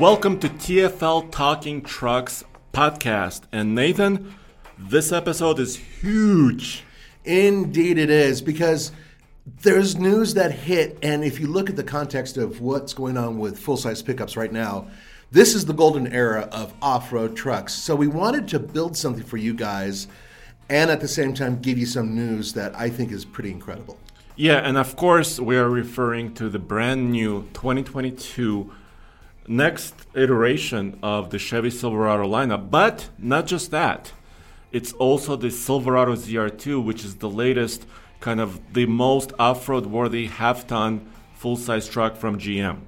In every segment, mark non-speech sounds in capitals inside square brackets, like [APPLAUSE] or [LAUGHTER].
Welcome to TFL Talking Trucks podcast. And Nathan, this episode is huge. Indeed, it is because there's news that hit, and if you look at the context of what's going on with full size pickups right now, this is the golden era of off road trucks. So we wanted to build something for you guys and at the same time give you some news that I think is pretty incredible. Yeah, and of course, we are referring to the brand new 2022 next iteration of the Chevy Silverado lineup. But not just that, it's also the Silverado ZR2, which is the latest, kind of the most off road worthy half ton full size truck from GM.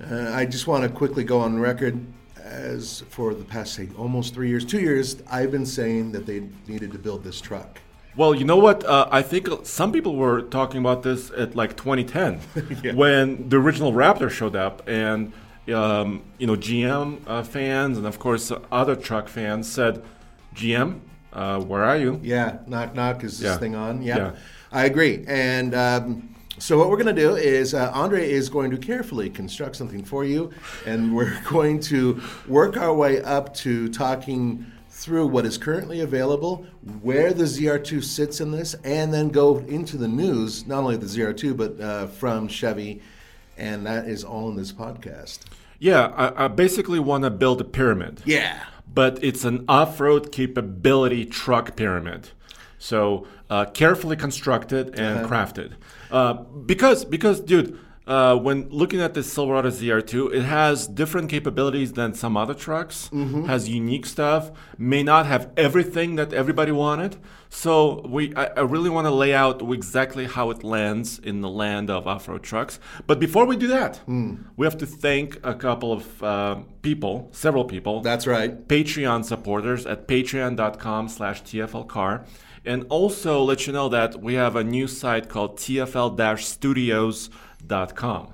Uh, I just want to quickly go on record as for the past, say, almost three years, two years, I've been saying that they needed to build this truck. Well, you know what? Uh, I think some people were talking about this at like 2010 [LAUGHS] yeah. when the original Raptor showed up, and um, you know GM uh, fans and of course other truck fans said, "GM, uh, where are you?" Yeah, knock knock. Is this yeah. thing on? Yeah, yeah, I agree. And um, so what we're going to do is uh, Andre is going to carefully construct something for you, and we're [LAUGHS] going to work our way up to talking through what is currently available, where the ZR2 sits in this, and then go into the news, not only the ZR2, but uh, from Chevy. And that is all in this podcast. Yeah, I, I basically want to build a pyramid. Yeah. But it's an off road capability truck pyramid. So uh, carefully constructed and uh-huh. crafted. Uh, because, because, dude, uh, when looking at the Silverado ZR2, it has different capabilities than some other trucks. Mm-hmm. Has unique stuff. May not have everything that everybody wanted. So we, I, I really want to lay out exactly how it lands in the land of off-road trucks. But before we do that, mm. we have to thank a couple of uh, people, several people. That's right. Patreon supporters at patreon.com/slash tflcar. And also let you know that we have a new site called tfl-studios.com com.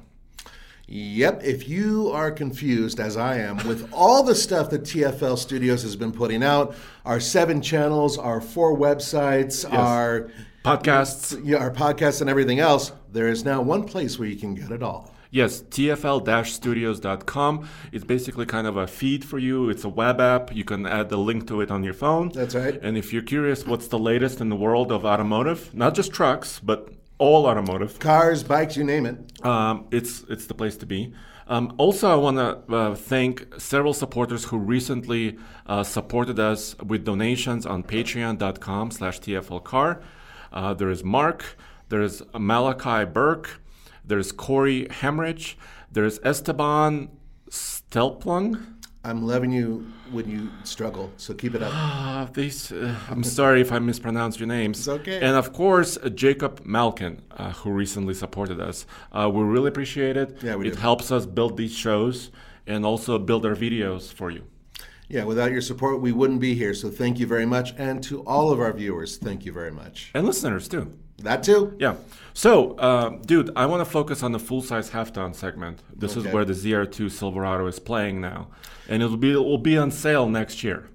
Yep, if you are confused, as I am, with all the stuff that TFL Studios has been putting out, our seven channels, our four websites, yes. our podcasts, yeah, our podcasts, and everything else, there is now one place where you can get it all. Yes, tfl-studios.com. It's basically kind of a feed for you. It's a web app. You can add the link to it on your phone. That's right. And if you're curious what's the latest in the world of automotive, not just trucks, but all automotive cars, bikes, you name it. Um, it's it's the place to be. Um, also, I want to uh, thank several supporters who recently uh, supported us with donations on patreon.com/slash tflcar. Uh, there is Mark, there is Malachi Burke, there's Corey Hemrich, there's Esteban Stelplung. I'm loving you when you struggle, so keep it up. Ah, these, uh, I'm sorry if I mispronounced your names. It's okay. And of course, uh, Jacob Malkin, uh, who recently supported us. Uh, we really appreciate it. Yeah, we It do. helps us build these shows and also build our videos for you. Yeah, without your support, we wouldn't be here. So thank you very much. And to all of our viewers, thank you very much. And listeners, too. That too? Yeah. So, uh, dude, I want to focus on the full size half ton segment. This okay. is where the ZR2 Silverado is playing now, and it will be it will be on sale next year.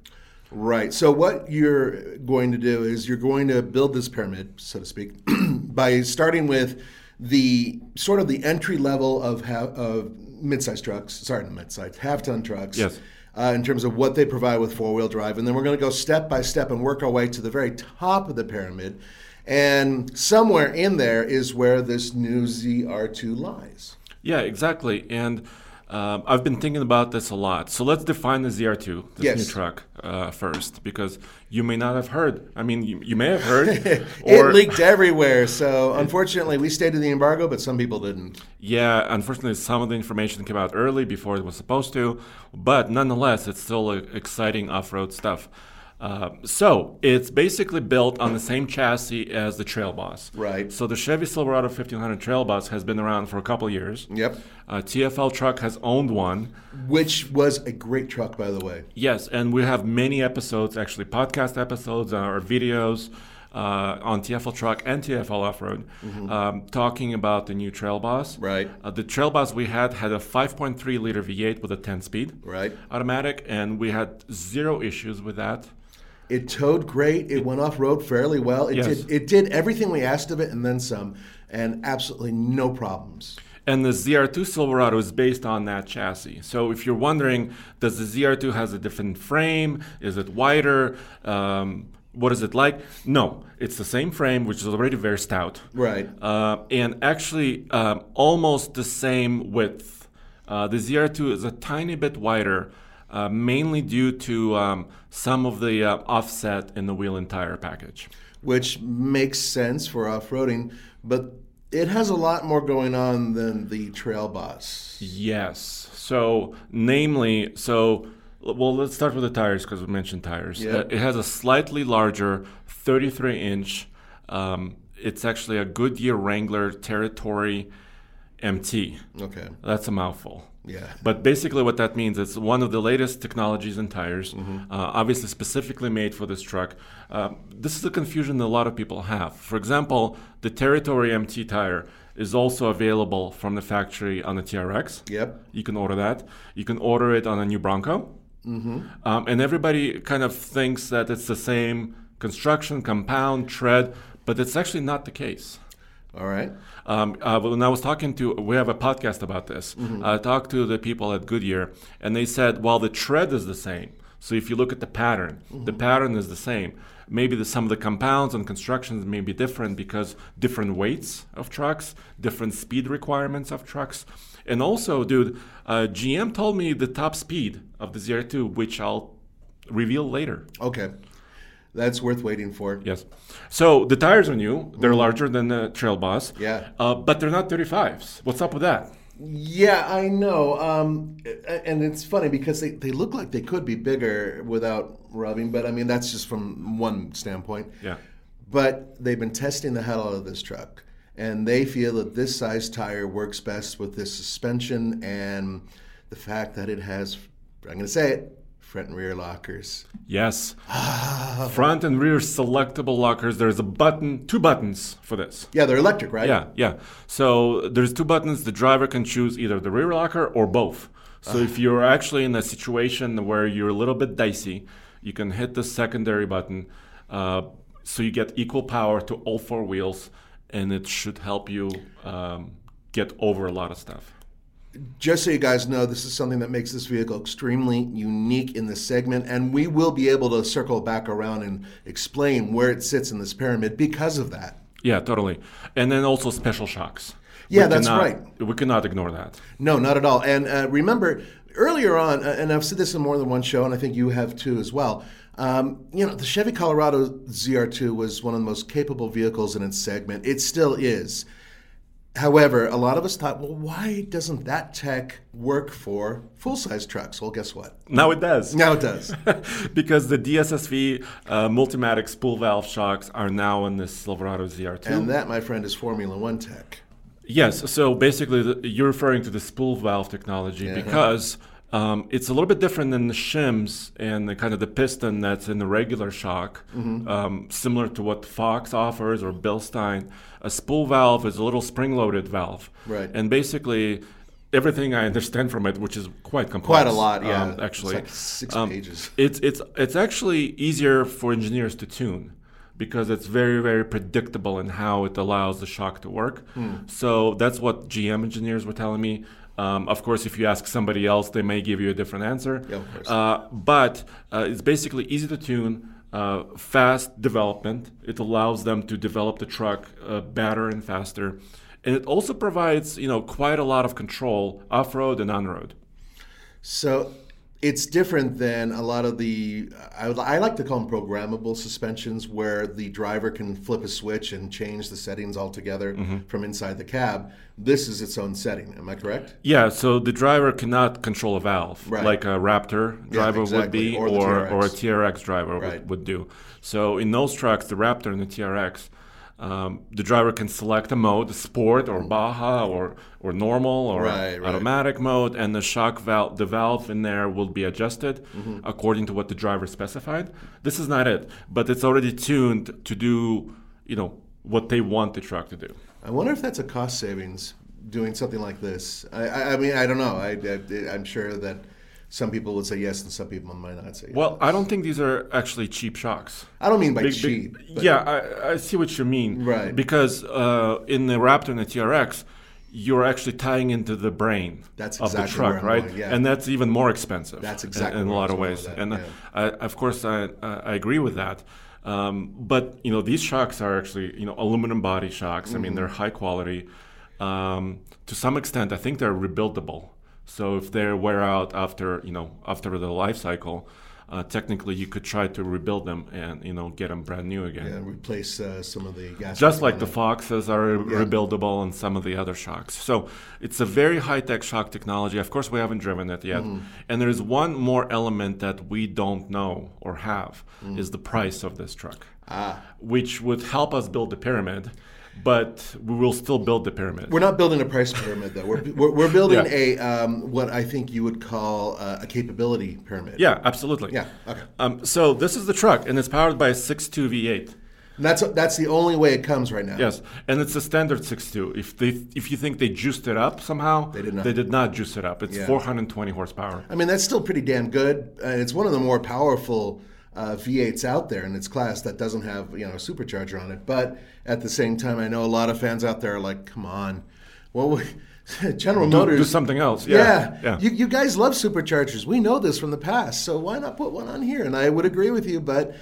Right. So what you're going to do is you're going to build this pyramid, so to speak, [CLEARS THROAT] by starting with the sort of the entry level of ha- of mid-size trucks. Sorry, not mid-size, half-ton trucks. Yes. Uh, in terms of what they provide with four-wheel drive, and then we're going to go step by step and work our way to the very top of the pyramid and somewhere in there is where this new ZR2 lies. Yeah, exactly. And um, I've been thinking about this a lot. So let's define the ZR2, this yes. new truck, uh, first, because you may not have heard. I mean, you, you may have heard. [LAUGHS] it leaked everywhere. So unfortunately, we stayed to the embargo, but some people didn't. Yeah, unfortunately, some of the information came out early before it was supposed to. But nonetheless, it's still exciting off road stuff. Uh, so it's basically built on the same chassis as the Trail Boss. Right. So the Chevy Silverado 1500 Trail Boss has been around for a couple years. Yep. Uh, TFL Truck has owned one. Which was a great truck, by the way. Yes, and we have many episodes, actually podcast episodes or videos uh, on TFL Truck and TFL Off Road, mm-hmm. um, talking about the new Trail Boss. Right. Uh, the Trail Boss we had had a 5.3 liter V8 with a 10 speed. Right. Automatic, and we had zero issues with that. It towed great. It went off road fairly well. It Yes. did. It did everything we asked of it, and then some, and absolutely no problems. And the ZR2 Silverado is based on that chassis. So if you're wondering, does the ZR2 has a different frame? Is it wider? Um, what is it like? No, it's the same frame, which is already very stout. Right. Uh, and actually, um, almost the same width. Uh, the ZR2 is a tiny bit wider, uh, mainly due to um, some of the uh, offset in the wheel and tire package. which makes sense for off-roading, but it has a lot more going on than the Trail Boss. Yes. So, namely, so well, let's start with the tires because we mentioned tires. Uh, it has a slightly larger 33 inch. Um, it's actually a Goodyear Wrangler Territory MT. Okay. That's a mouthful. Yeah. But basically, what that means is one of the latest technologies in tires, Mm-hmm. uh, obviously specifically made for this truck. Um, this is a confusion that a lot of people have. For example, the Territory MT tire is also available from the factory on the TRX. Yep. You can order that. You can order it on a new Bronco. Mm-hmm. Um, and everybody kind of thinks that it's the same construction, compound, tread, but it's actually not the case. All right. Um, uh, when I was talking to, we have a podcast about this. I talked to the people at Goodyear, and they said, well, the tread is the same. So if you look at the pattern, the pattern is the same. Maybe the, some of the compounds and constructions may be different because different weights of trucks, different speed requirements of trucks. And also, dude, uh, GM told me the top speed of the ZR2, which I'll reveal later. Okay. That's worth waiting for. Yes. So the tires are new. They're larger than the Trail Boss. Yeah. Uh, but they're not 35s. What's up with that? Yeah, I know. Um, and it's funny because they, they look like they could be bigger without rubbing, but I mean, that's just from one standpoint. Yeah. But they've been testing the hell out of this truck, and they feel that this size tire works best with this suspension and the fact that it has, I'm going to say it, front and rear lockers. Yes. Front and rear selectable lockers. There's a button, two buttons for this. Yeah, they're electric, right? Yeah, yeah. So there's two buttons. The driver can choose either the rear locker or both. So if you're actually in a situation where you're a little bit dicey, you can hit the secondary button. Uh, so you get equal power to all four wheels, and it should help you um, get over a lot of stuff. Just so you guys know, this is something that makes this vehicle extremely unique in this segment, and we will be able to circle back around and explain where it sits in this pyramid because of that. Yeah, totally. And then also special shocks. Yeah, We that's cannot- right. We cannot ignore that. No, not at all. And uh, remember, earlier on, uh, and I've said this in more than one show, and I think you have too as well. Um, you know, the Chevy Colorado ZR2 was one of the most capable vehicles in its segment. It still is. However, a lot of us thought, well, why doesn't that tech work for full size trucks? Well, guess what? Now it does. Now it does. [LAUGHS] because the DSSV uh, Multimatic spool valve shocks are now in the Silverado ZR2. and that, my friend, is Formula One tech. Yes, so basically the, you're referring to the spool valve technology Yeah. because um, it's a little bit different than the shims and the kind of the piston that's in the regular shock, Mm-hmm. um, similar to what Fox offers or Bilstein. A spool valve is a little spring-loaded valve, Right. And basically. Everything I understand from it, which is quite complex, Quite a lot, yeah. um, actually, like six Um, pages. It's it's it's actually easier for engineers to tune because it's very very predictable in how it allows the shock to work. Hmm. So that's what GM engineers were telling me. Um, of course, if you ask somebody else, they may give you a different answer. Yeah, of course. Uh, but uh, it's basically easy to tune, uh, fast development. It allows them to develop the truck uh, better and faster, and it also provides you know quite a lot of control off road and on road. So it's different than a lot of the I, would, I like to call them programmable suspensions where the driver can flip a switch and change the settings altogether mm-hmm. from inside the cab this is its own setting am i correct yeah so the driver cannot control a valve right. like a raptor driver yeah, exactly. would be or, or, or, a trx driver right. would, would do so in those trucks the raptor and the trx um, the driver can select a mode, sport or Baja or or normal or right, right. automatic mode, and the shock valve, the valve in there will be adjusted mm-hmm. according to what the driver specified. This is not it, but it's already tuned to do, you know, what they want the truck to do. I wonder if that's a cost savings doing something like this. I, I, I mean, I don't know. I, I, I'm sure that some people would say yes, and some people might not say yes. Well, I don't think these are actually cheap shocks. I don't mean by big, cheap. Big, yeah, I, I, see what you mean. Right. Because uh, in the Raptor and the TRX, you're actually tying into the brain that's exactly of the truck, right? Going, yeah. And that's even more expensive. That's exactly in, in a lot of ways. And yeah. I, of course, I, I agree with that. Um, but you know, these shocks are actually you know aluminum body shocks. Mm-hmm. I mean, mm-hmm. they're high quality. Um, to some extent, I think they're rebuildable. So if they wear out after you know after the life cycle, uh, technically you could try to rebuild them and you know get them brand new again. Yeah, replace uh, some of the gas. Just like the Foxes are yeah. rebuildable and some of the other shocks. So it's a very high tech shock technology. Of course, we haven't driven it yet. Mm. And there is one more element that we don't know or have mm. is the price of this truck, ah. which would help us build the pyramid but we will still build the pyramid. We're not building a price pyramid, though. We're, we're, we're building yeah. a um, what I think you would call uh, a capability pyramid. Yeah, absolutely. Yeah. Okay. Um, so this is the truck, and it's powered by a 6.2 V8. And that's that's the only way it comes right now. Yes, and it's a standard 6.2. If they if you think they juiced it up somehow, they did not. They did not juice it up. It's yeah. 420 horsepower. I mean, that's still pretty damn good. Uh, it's one of the more powerful uh, V8s out there in its class that doesn't have you know a supercharger on it. But at the same time, I know a lot of fans out there are like, "Come on, well." We, [LAUGHS] General do, Motors. Do something else. Yeah. Yeah. yeah. You, you, guys love superchargers. We know this from the past. So why not put one on here? And I would agree with you, but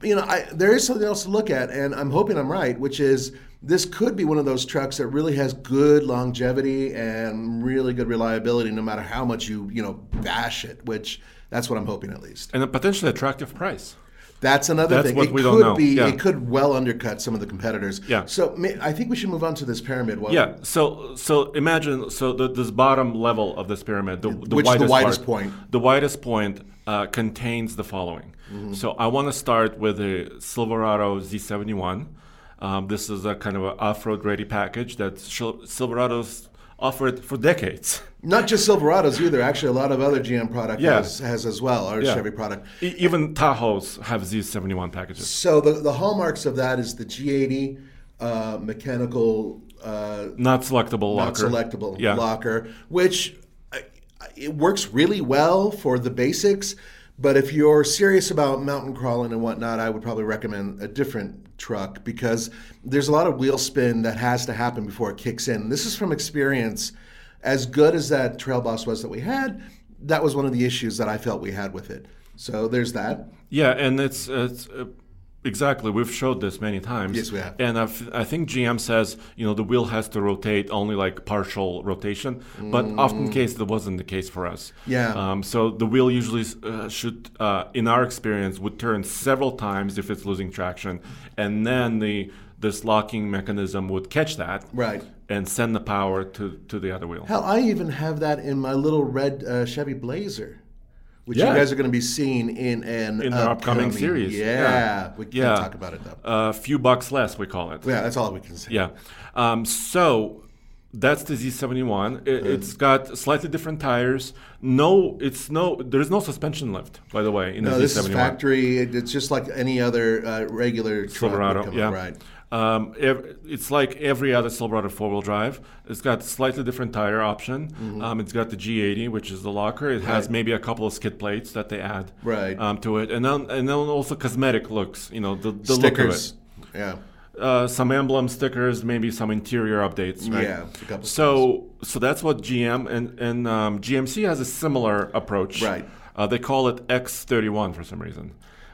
you know, I, there is something else to look at, and I'm hoping I'm right, which is this could be one of those trucks that really has good longevity and really good reliability, no matter how much you you know bash it. Which that's what I'm hoping at least. And a potentially attractive price. That's another That's thing. What it we could don't know. be. Yeah. It could well undercut some of the competitors. Yeah. So I think we should move on to this pyramid. Well, yeah. So so imagine so the, this bottom level of this pyramid, the, the which widest, the widest part, point. The widest point uh, contains the following. Mm-hmm. So I want to start with the Silverado Z71. Um, this is a kind of an off-road ready package that Silverado's offered for decades. Not just Silverados either. Actually, a lot of other GM product yeah. has, has, as well, or yeah. Chevy product. E- even Tahoes have Z71 packages. So the, the hallmarks of that is the G80 uh, mechanical. Uh, not selectable not locker. selectable yeah. locker, which it works really well for the basics. But if you're serious about mountain crawling and whatnot, I would probably recommend a different truck because there's a lot of wheel spin that has to happen before it kicks in. This is from experience. As good as that Trail Boss was that we had, that was one of the issues that I felt we had with it. So there's that. Yeah, and it's it's uh, Exactly, we've showed this many times. Yes, we have. And I've, i think GM says you know the wheel has to rotate only like partial rotation, mm. but often case that wasn't the case for us. Yeah. Um, so the wheel usually uh, should, uh, in our experience, would turn several times if it's losing traction, and then the this locking mechanism would catch that. Right. And send the power to, to the other wheel. Hell, I even have that in my little red uh, Chevy Blazer which yeah. you guys are going to be seeing in an in the upcoming, upcoming series. Yeah, yeah. we can yeah. talk about it though. A uh, few bucks less, we call it. Yeah, that's all we can say. Yeah. Um, so that's the Z71. It, has got slightly different tires. No, it's no. There's no suspension lift, by the way. In no, the this Z71. is factory. it's just like any other uh, regular Silverado. Yeah, right. Um, it's like every other Silverado four-wheel drive. It's got slightly different tire option. Mm-hmm. Um, it's got the G80, which is the locker. It has maybe a couple of skid plates that they add right. um, to it, and then and then also cosmetic looks. You know, the, the look of it. Yeah. Uh, some emblem stickers, maybe some interior updates. Right? Yeah. so so that's what GM and and um, GMC has a similar approach. Right. Uh, they call it X31 for some reason.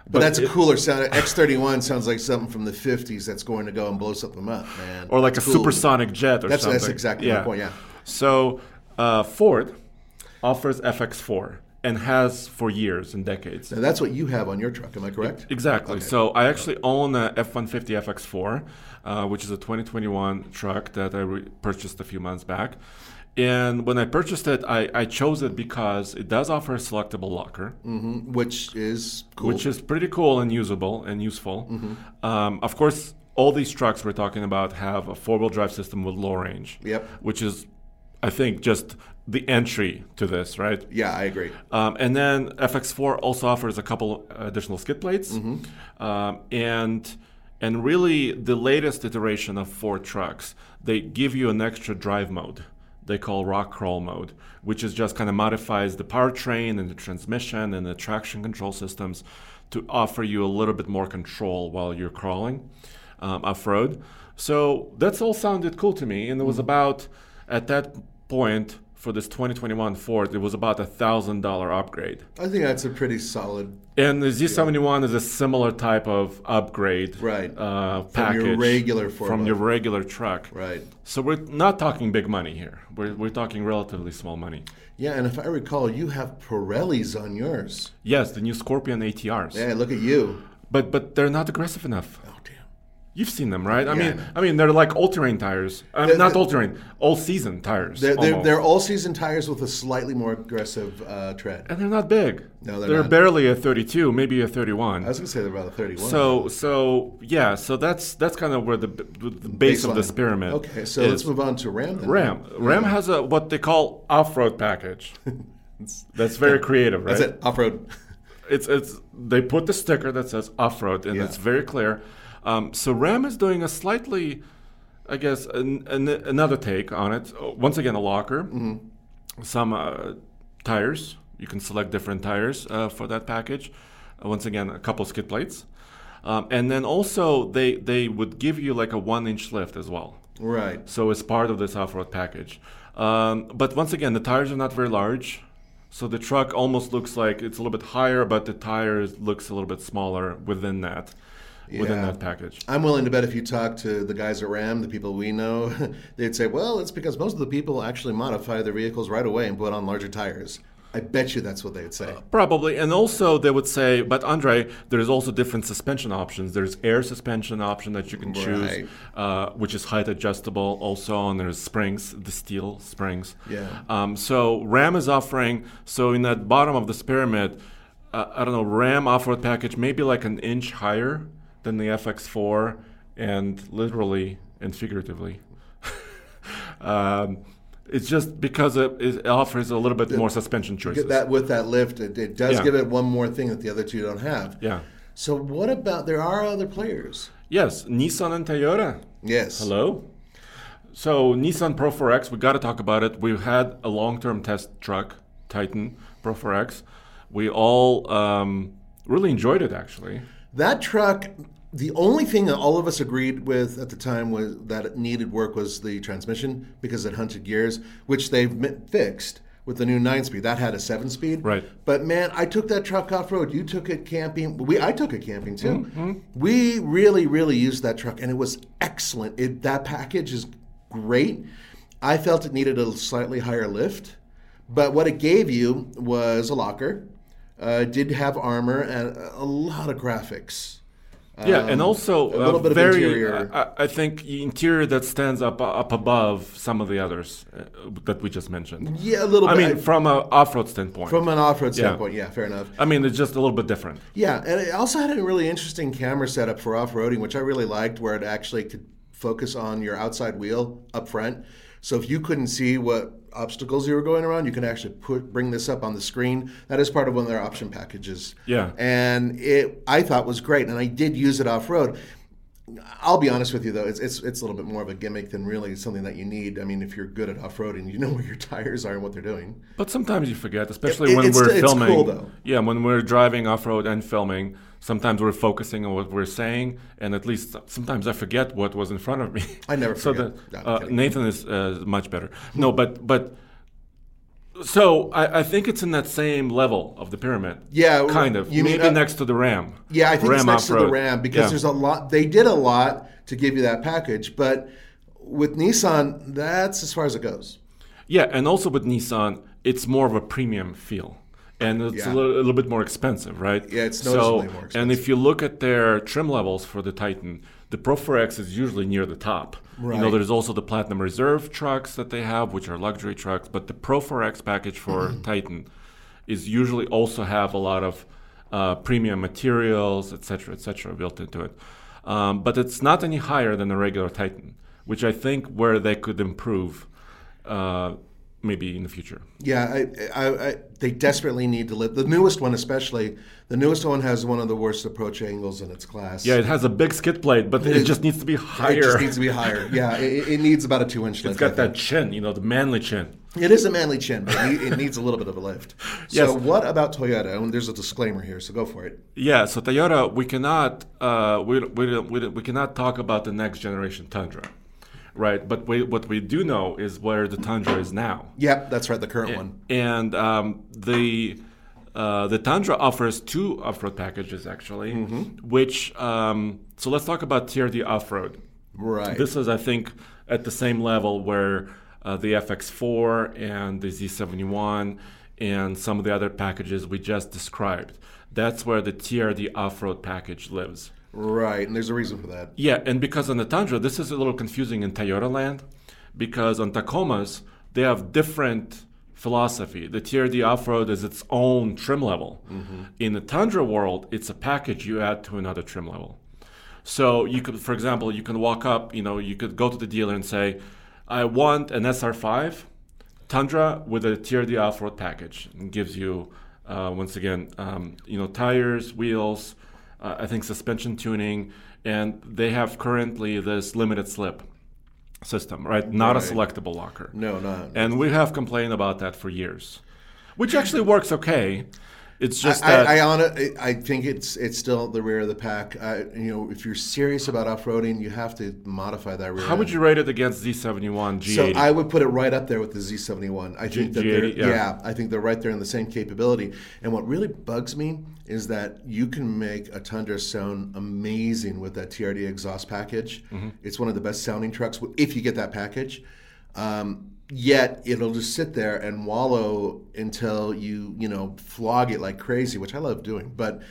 But, that's it, a cooler sound. X31 sounds like something from the 50s that's going to go and blow something up, man. Or like it's a cool. supersonic jet or that's, something. That's exactly yeah. my point, yeah. So uh, Ford offers FX4. and has for years and decades. Now that's what you have on your truck, am I correct? Exactly. Okay. So I actually own a F-150 FX4, uh, which is a 2021 truck that I re- purchased a few months back. And when I purchased it, I, I chose it because it does offer a selectable locker, mm-hmm. which is cool. which is pretty cool and usable and useful. Mm-hmm. Um, of course, all these trucks we're talking about have a four-wheel drive system with low range. Yep. Which is, I think, just the entry to this, right? Yeah, I agree. Um, and then FX4 also offers a couple additional skid plates, mm-hmm. um, and and really the latest iteration of Ford trucks, they give you an extra drive mode. They call rock crawl mode, which is just kind of modifies the powertrain and the transmission and the traction control systems to offer you a little bit more control while you're crawling um, off road. So that's all sounded cool to me, and it was mm-hmm. about at that point for this 2021 Ford, it was about a thousand dollar upgrade. I think that's a pretty solid. And the Z71 is a similar type of upgrade, right? Uh, from your regular Ford from your regular truck, right? So we're not talking big money here. We're we're talking relatively small money. Yeah, and if I recall, you have Pirellis on yours. Yes, the new Scorpion ATRs. Yeah, look at you. But but they're not aggressive enough. You've seen them, right? I yeah. mean, I mean, they're like all-terrain tires. I mean, not all-terrain, all-season tires. They're, they're, they're, all-season tires with a slightly more aggressive uh, tread, and they're not big. No, they're, they're not. barely a 32, maybe a 31. I was gonna say they're about a 31. So, so yeah, so that's that's kind of where the, the base Baseline. of this pyramid. Okay, so is. let's move on to Ram. Then. Ram, Ram yeah. has a what they call off-road package. [LAUGHS] that's very creative, right? That's it, off-road. it's it's they put the sticker that says off-road, and yeah. it's very clear. Um, so Ram is doing a slightly, I guess, an, an, another take on it. Once again, a locker, mm-hmm. some uh, tires. You can select different tires uh, for that package. Uh, once again, a couple skid plates. Um, and then also they they would give you like a one inch lift as well. Right. So it's part of this off-road package. Um, but once again, the tires are not very large. So the truck almost looks like it's a little bit higher, but the tires looks a little bit smaller within that yeah. within that package. I'm willing to bet if you talk to the guys at Ram, the people we know, [LAUGHS] they'd say, well, it's because most of the people actually modify their vehicles right away and put on larger tires. I bet you that's what they would say. Uh, probably. And also they would say, but Andre, there's also different suspension options. There's air suspension option that you can choose, uh, which is height adjustable also, and there's springs, the steel springs. Yeah. Um, so Ram is offering, so in that bottom of this pyramid, uh, I don't know, Ram off-road package, maybe like an inch higher than the FX4, and literally and figuratively. [LAUGHS] um, it's just because it, it, offers a little bit the, more suspension choices. That with that lift, it, it does yeah. give it one more thing that the other two don't have. Yeah. So what about there are other players? Yes, Nissan and Toyota. Yes. Hello. So Nissan Pro 4X, we got to talk about it. We've had a long-term test truck, Titan Pro 4X. We all um, really enjoyed it, actually. That truck the only thing that all of us agreed with at the time was that it needed work was the transmission because it hunted gears, which they've fixed with the new nine speed. That had a seven speed. Right. But man, I took that truck off road. You took it camping. We I took it camping too. Mm-hmm. We really, really used that truck, and it was excellent. It, that package is great. I felt it needed a slightly higher lift, but what it gave you was a locker. Uh, did have armor and a lot of graphics. Yeah, um, and also a little uh, bit very, interior. I, I, think the interior that stands up up above some of the others uh, that we just mentioned. Yeah, a little. Bit. I bit. mean, from an off-road standpoint. From an off-road standpoint, yeah. yeah, fair enough. I mean, it's just a little bit different. Yeah, and it also had a really interesting camera setup for off-roading, which I really liked, where it actually could focus on your outside wheel up front. So if you couldn't see what obstacles you were going around, you can actually put bring this up on the screen. That is part of one of their option packages. Yeah. And it I thought was great, and I did use it off road. I'll be honest with you though, it's, it's it's a little bit more of a gimmick than really something that you need. I mean, if you're good at off roading, you know [LAUGHS] where your tires are and what they're doing. But sometimes you forget, especially it, when we're it's filming. Cool, though. Yeah, when we're driving off road and filming, sometimes we're focusing on what we're saying, and at least sometimes I forget what was in front of me. I never [LAUGHS] forget. so uh, Nathan is uh, much better. No, but but so I, I, think it's in that same level of the pyramid. Yeah, kind of. You maybe mean, uh, next to the Ram. Yeah, I think Ram it's next off-road. to the Ram because yeah. there's a lot. They did a lot to give you that package, but with Nissan, that's as far as it goes. Yeah, and also with Nissan, it's more of a premium feel. and it's yeah. a, little, a, little, bit more expensive, right? Yeah, it's noticeably so, more expensive. And if you look at their trim levels for the Titan, the Pro 4X is usually near the top. Right. You know, there's also the Platinum Reserve trucks that they have, which are luxury trucks, but the Pro 4X package for Titan is usually also have a lot of uh, premium materials, etc., etc., built into it. Um, but it's not any higher than a regular Titan, which I think where they could improve. Uh, maybe in the future. Yeah, I, I, I, they desperately need to live. The newest one, especially, the newest one has one of the worst approach angles in its class. Yeah, it has a big skid plate, but it, it just needs to be higher. It just needs to be higher. [LAUGHS] Yeah, it, it needs about a two inch lift. It's got that chin, you know, the manly chin. It is a manly chin, but it needs a little bit of a lift. [LAUGHS] So, yes. what about Toyota? And there's a disclaimer here, so go for it. Yeah, so Toyota, we cannot, uh, we, we, we, we cannot talk about the next generation Tundra right? But we, what we do know is where the Tundra is now. Yep, that's right, the current and, one. And um, the uh, the Tundra offers two off-road packages actually, mm-hmm. which um, so let's talk about TRD off-road. Right. This is, I think, at the same level where uh, the FX4 and the Z71 and some of the other packages we just described. That's where the TRD off-road package lives. Right, and there's a reason for that. Yeah, and because on the Tundra, this is a little confusing in Toyota land, because on Tacomas they have different philosophy. The TRD off-road is its own trim level. Mm-hmm. In the Tundra world, it's a package you add to another trim level. So you could, for example, you can walk up. You know, you could go to the dealer and say, "I want an SR5 Tundra with a TRD off-road package." and gives you, uh, once again, um, you know, tires, wheels uh, I think suspension tuning, and they have currently this limited slip system, right? Not right. a selectable locker. No, not. And we have complained about that for years, which actually works okay. It's just I, that I, I, I, think it's it's still the rear of the pack. I, you know, if you're serious about off roading, you have to modify that rear. How end. would you rate it against Z71 G80? So I would put it right up there with the Z71. I think G- that G80, yeah. yeah, I think they're right there in the same capability. And what really bugs me is that you can make a Tundra sound amazing with that TRD exhaust package. Mm-hmm. It's one of the best sounding trucks if you get that package. Um, yet it'll just sit there and wallow until you you know flog it like crazy which i love doing. But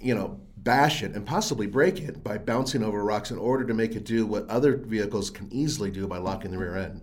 you know bash it and possibly break it by bouncing over rocks in order to make it do what other vehicles can easily do by locking the rear end.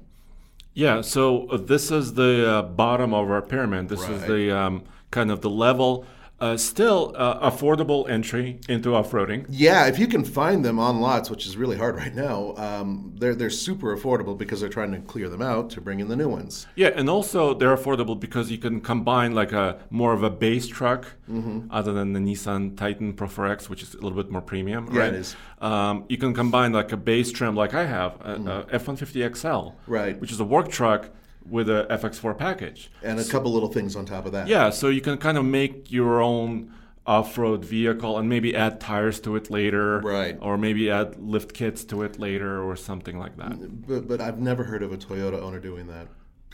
Yeah so uh, this is the uh, bottom of our pyramid. This right. is the um, kind of the level uh, still uh, affordable entry into off-roading. Yeah, if you can find them on lots, which is really hard right now, um, they're they're super affordable because they're trying to clear them out to bring in the new ones. Yeah, and also they're affordable because you can combine like a more of a base truck, mm-hmm. other than the Nissan Titan Pro 4X, which is a little bit more premium. Yeah, right? it is. Um, you can combine like a base trim, like I have, a, mm-hmm. a F-150 XL, right, which is a work truck with a FX4 package. And a so, couple little things on top of that. Yeah, so you can kind of make your own off-road vehicle and maybe add tires to it later. Right. Or maybe add lift kits to it later or something like that. But, but i've never heard of a toyota owner doing that.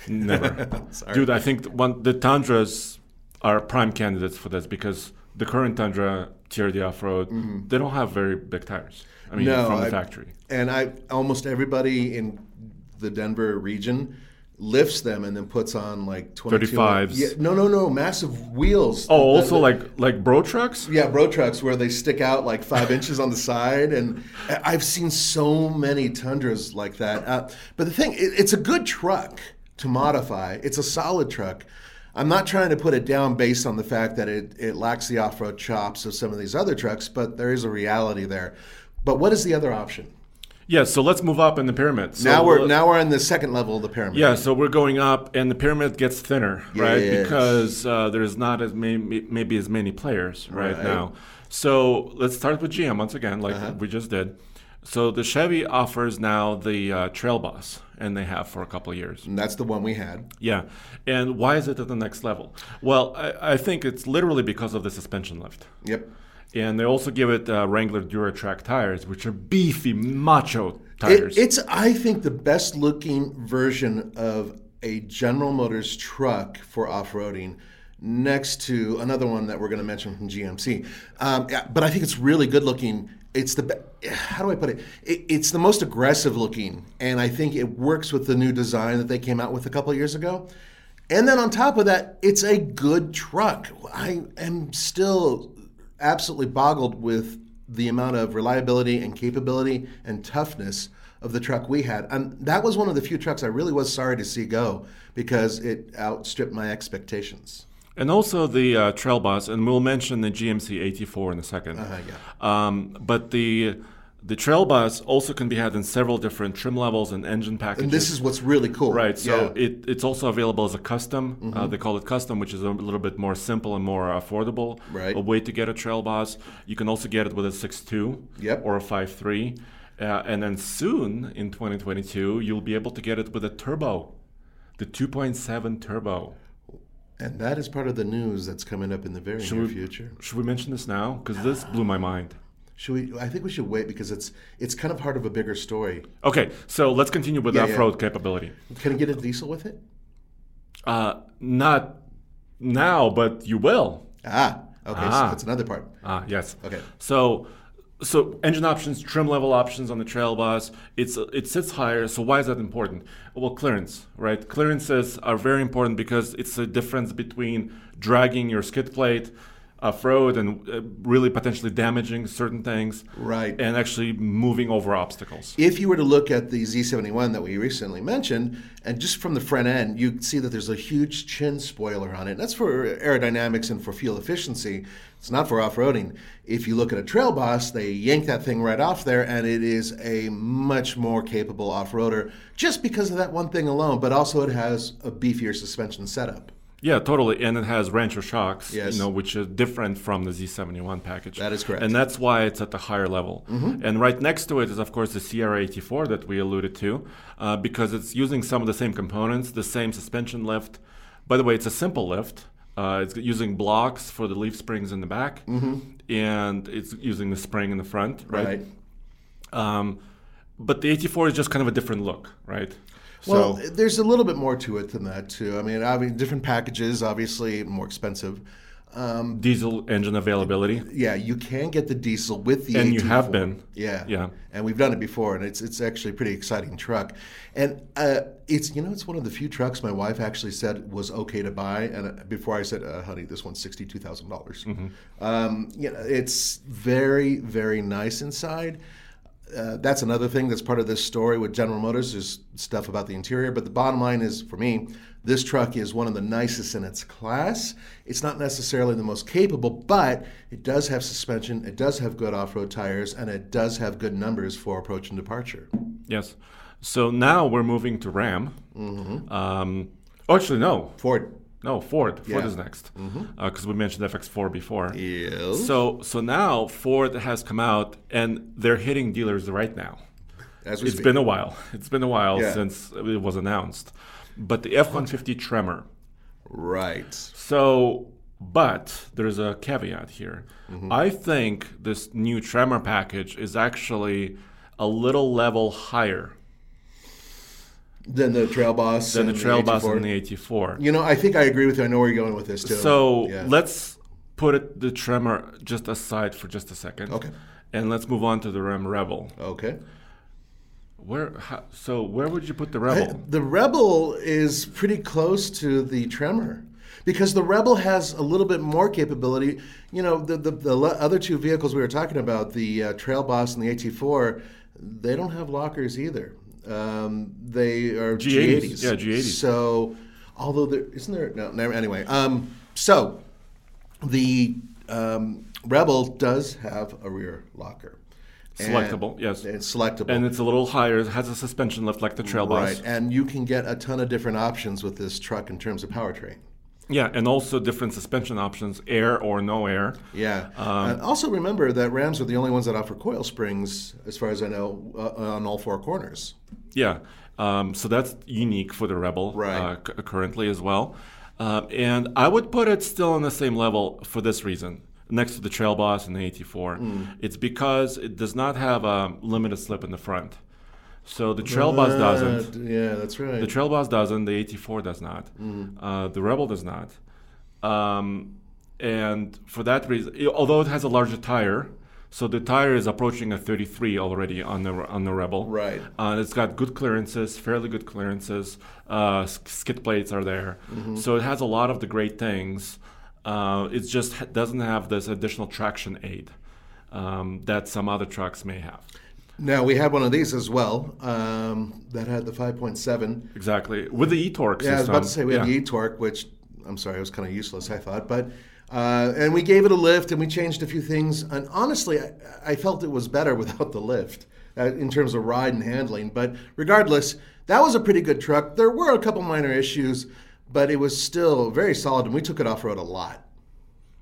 Never. [LAUGHS] Dude i think one, the tundras are prime candidates for this because the current tundra TRD off-road mm-hmm. they don't have very big tires. I mean no, from the I, factory. and i almost everybody in the denver region lifts them and then puts on like 35s. Yeah, no, no, no, massive wheels. Oh, also like like bro trucks? Yeah, bro trucks where they stick out like five inches on the side. And I've seen so many Tundras like that. Uh, but the thing, it, it's a good truck to modify, it's a solid truck. I'm not trying to put it down based on the fact that it, it lacks the off road chops of some of these other trucks, but there is a reality there. But what is the other option? Yeah, so let's move up in the pyramid. So now we're now we're in the second level of the pyramid. Yeah, so we're going up, and the pyramid gets thinner, yes. right? Because uh, there's not as many, maybe as many players right, right, now. So let's start with GM once again, like uh-huh. we just did. So the Chevy offers now the uh, Trail Boss, and they have for a couple of years. And that's the one we had. Yeah, and why is it at the next level? Well, I, I think it's literally because of the suspension lift. Yep and they also give it uh, Wrangler DuraTrac tires, which are beefy, macho tires. It, it's, I think, the best looking version of a General Motors truck for off roading. Next to another one that we're going to mention from GMC, um, but I think it's really good looking. It's the how do I put it? it? It's the most aggressive looking, and I think it works with the new design that they came out with a couple years ago And then on top of that, it's a good truck. I am still absolutely boggled with the amount of reliability and capability and toughness of the truck we had. And that was one of the few trucks I really was sorry to see go because it outstripped my expectations. And also the uh, Trail Boss, and we'll mention the GMC AT4 in a 2nd uh-huh, yeah. um, but the the Trail Boss also can be had in several different trim levels and engine packages. And this is what's really cool. Right. So yeah. it, it's also available as a custom. Uh, mm-hmm. Uh, they call it custom, which is a little bit more simple and more affordable. Right. A way to get a Trail Boss. You can also get it with a 6.2 yep. or a 5.3. Uh, and then soon in 2022, you'll be able to get it with a turbo, the 2.7 turbo. And that is part of the news that's coming up in the very should near we, future. Should we mention this now? Because this blew my mind. Should we? I think we should wait because it's it's kind of part of a bigger story. Okay, so let's continue with yeah, off-road yeah. capability. Can I get a diesel with it? Uh, not now, but you will. Ah, okay. Ah. So that's another part. Ah, yes. Okay. So so engine options, trim level options on the Trail Boss, it's it sits higher. So why is that important? Well, clearance, right? Clearances are very important because it's the difference between dragging your skid plate off road and uh, really potentially damaging certain things. Right. And actually moving over obstacles. If you were to look at the Z71 that we recently mentioned, and just from the front end, you see that there's a huge chin spoiler on it. That's for aerodynamics and for fuel efficiency. It's not for off roading. If you look at a Trail Boss, they yank that thing right off there, and it is a much more capable off roader just because of that one thing alone, but also it has a beefier suspension setup. Yeah, totally, and it has Rancho shocks, yes. you know, which is different from the Z71 package. That is correct, and that's why it's at the higher level. Mm-hmm. And right next to it is, of course, the Sierra AT4 that we alluded to, uh, because it's using some of the same components, the same suspension lift. By the way, it's a simple lift. Uh, it's using blocks for the leaf springs in the back, mm-hmm. and it's using the spring in the front, right? right. Um, but the AT4 is just kind of a different look, right? Well, so, there's a little bit more to it than that too. I mean, I mean, different packages, obviously more expensive. Um, diesel engine availability. Yeah, you can get the diesel with the. And you have been. Yeah, yeah, and we've done it before, and it's it's actually a pretty exciting truck, and uh, it's you know it's one of the few trucks my wife actually said was okay to buy, and uh, before I said, uh, honey, this one's sixty two thousand dollars. Mm-hmm. Um, you know, it's very very nice inside uh, that's another thing that's part of this story with General Motors is stuff about the interior. But the bottom line is, for me, this truck is one of the nicest in its class. It's not necessarily the most capable, but it does have suspension, it does have good off-road tires, and it does have good numbers for approach and departure. Yes. So now we're moving to Ram. Mm-hmm. Um, oh, actually, no. Ford. No, Ford. Ford yeah. is next because mm-hmm. uh, we mentioned FX4 before. Yes. So so now Ford has come out and they're hitting dealers right now. As we it's speak. been a while. It's been a while yeah. since it was announced. But the F150 Tremor. Right. So, but there's a caveat here. Mm-hmm. I think this new Tremor package is actually a little level higher than the Trail Boss. Than the Trail the Boss and the AT4. You know, I think I agree with you. I know where you're going with this too. So yeah. let's put it, the Tremor just aside for just a second. Okay. And let's move on to the Ram Rebel. Okay. Where how, so where would you put the Rebel? I, the Rebel is pretty close to the Tremor because the Rebel has a little bit more capability. You know, the the, the other two vehicles we were talking about, the uh, Trail Boss and the AT4, they don't have lockers either. Um, they are G80s. G80s. Yeah, G80s. So, although there isn't there no, never, anyway. Um, so the um, Rebel does have a rear locker. Selectable, and, yes. It's selectable. And it's a little higher. It has a suspension lift like the Trail Boss. Right, and you can get a ton of different options with this truck in terms of powertrain. Yeah, and also different suspension options, air or no air. Yeah. Um, uh, also remember that Rams are the only ones that offer coil springs, as far as I know, uh, on all four corners. Yeah. Um, so that's unique for the Rebel right. uh, c- currently as well. Um, and I would put it still on the same level for this reason, next to the Trail Boss and the AT4. Mm. It's because it does not have a limited slip in the front. So the Trail Boss doesn't. Yeah, that's right. The Trail Boss doesn't. The AT4 does not. Mm. Uh, the Rebel does not. Um, and for that reason, although it has a larger tire, So the tire is approaching a 33 already on the on the Rebel. Right. Uh, it's got good clearances, fairly good clearances. Uh, skid plates are there, mm-hmm. so it has a lot of the great things. Uh, it just doesn't have this additional traction aid um, that some other trucks may have. Now we had one of these as well um, that had the 5.7. Exactly with the e-torque. Yeah, system. I was about to say we yeah. had the e-torque, which I'm sorry, it was kind of useless. I thought, but uh, and we gave it a lift and we changed a few things. And honestly, I, I felt it was better [LAUGHS] without the lift uh, in terms of ride and handling. But regardless, that was a pretty good truck. There were a couple minor issues, but it was still very solid, and we took it off road a lot.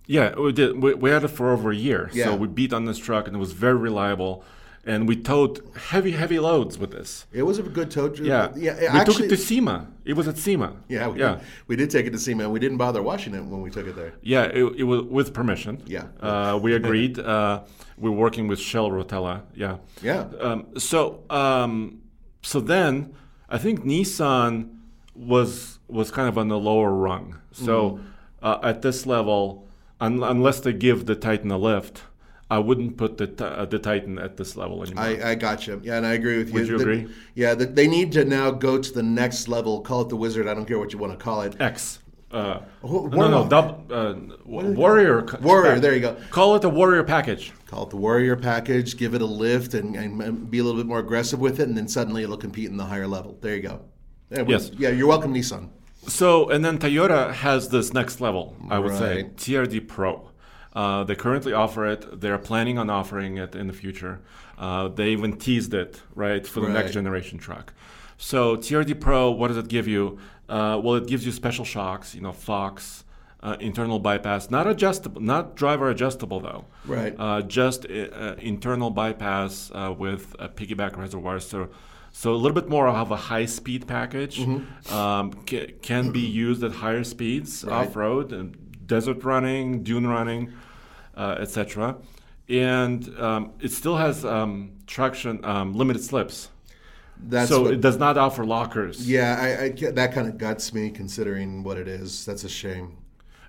Yeah, we did. We, we, had it for over a year, yeah. so we beat on this truck, and it was very reliable and we towed heavy, heavy loads with this. It was a good tow. Yeah, yeah. We actually, took it to SEMA. It was at SEMA. Yeah, we, yeah. We did take it to SEMA. We didn't bother washing it when we took it there. Yeah, it, it was with permission. Yeah, uh, we agreed. uh, we're working with Shell Rotella. Yeah, yeah. Um, so, um, so then I think Nissan was was kind of on the lower rung. So mm-hmm. uh, at this level, un- unless they give the Titan a lift I wouldn't put the uh, the Titan at this level anymore. I, I got you. Yeah, and I agree with you. Would you agree? Yeah, the, they need to now go to the next level. Call it the Wizard. I don't care what you want to call it. X. Uh, no, no, dub, uh, warrior. Warrior. There you go. Call it the warrior package. Call it the warrior package. Give it a lift and, and be a little bit more aggressive with it, and then suddenly it'll compete in the higher level. There you go. yes. Yeah, you're welcome, Nissan. So, and then Toyota has this next level. I would right. say TRD Pro. Uh, they currently offer it. They're planning on offering it in the future. Uh, they even teased it, right, for the right. next generation truck. So TRD Pro, what does it give you? Uh, well, it gives you special shocks, you know, Fox, uh, internal bypass, not adjustable, not driver adjustable though. Right. Uh, just uh, internal bypass with a piggyback reservoir. So so a little bit more of a high-speed package mm-hmm. um, ca- can be used at higher speeds right. off-road and desert running, dune running etc. And um, it still has um, traction, um, limited slips. That's so what, it does not offer lockers. Yeah, I, I, that kind of guts me considering what it is. That's a shame.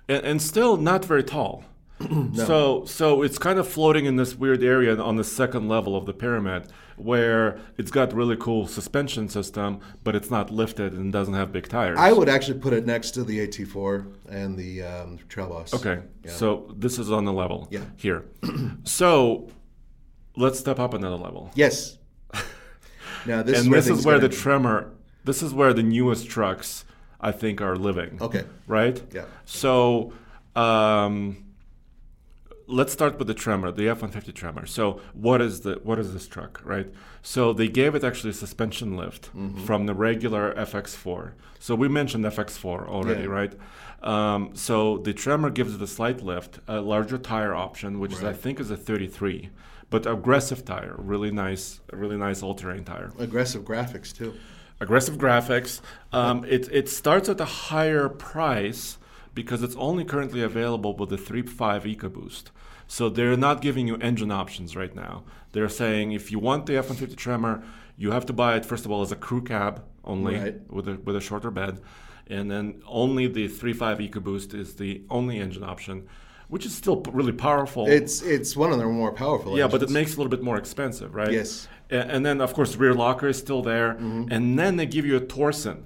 And, and still not very tall. [CLEARS THROAT] no. So so it's kind of floating in this weird area on the second level of the pyramid where it's got really cool suspension system, but it's not lifted and doesn't have big tires. I would actually put it next to the AT4 and the um, Trail Boss. Okay, yeah. so this is on the level yeah. here. [CLEARS THROAT] so let's step up another level. Yes. [LAUGHS] now this and is this is where the Tremor. This is where the newest trucks I think are living. Okay. Right. Yeah. So. Um, let's start with the Tremor, the F-150 Tremor. So what is the what is this truck, right? So they gave it actually a suspension lift mm-hmm. from the regular FX4. So we mentioned FX4 already, yeah. right? Um, so the Tremor gives it a slight lift, a larger tire option, which right. is I think is a 33, but aggressive tire, really nice, really nice all-terrain tire. Aggressive graphics too. Aggressive graphics. Um, it it starts at a higher price because it's only currently available with the 3.5 EcoBoost. So they're not giving you engine options right now. They're saying if you want the F-150 Tremor, you have to buy it first of all as a crew cab only right. with a with a shorter bed, and then only the 3.5 EcoBoost is the only engine option. Which is still really powerful. It's it's one of their more powerful. Yeah, engines. but it makes it a little bit more expensive, right? Yes. And, and then of course rear locker is still there, mm-hmm. and then they give you a Torsen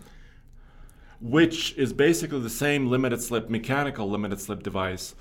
which is basically the same limited slip, mechanical limited slip device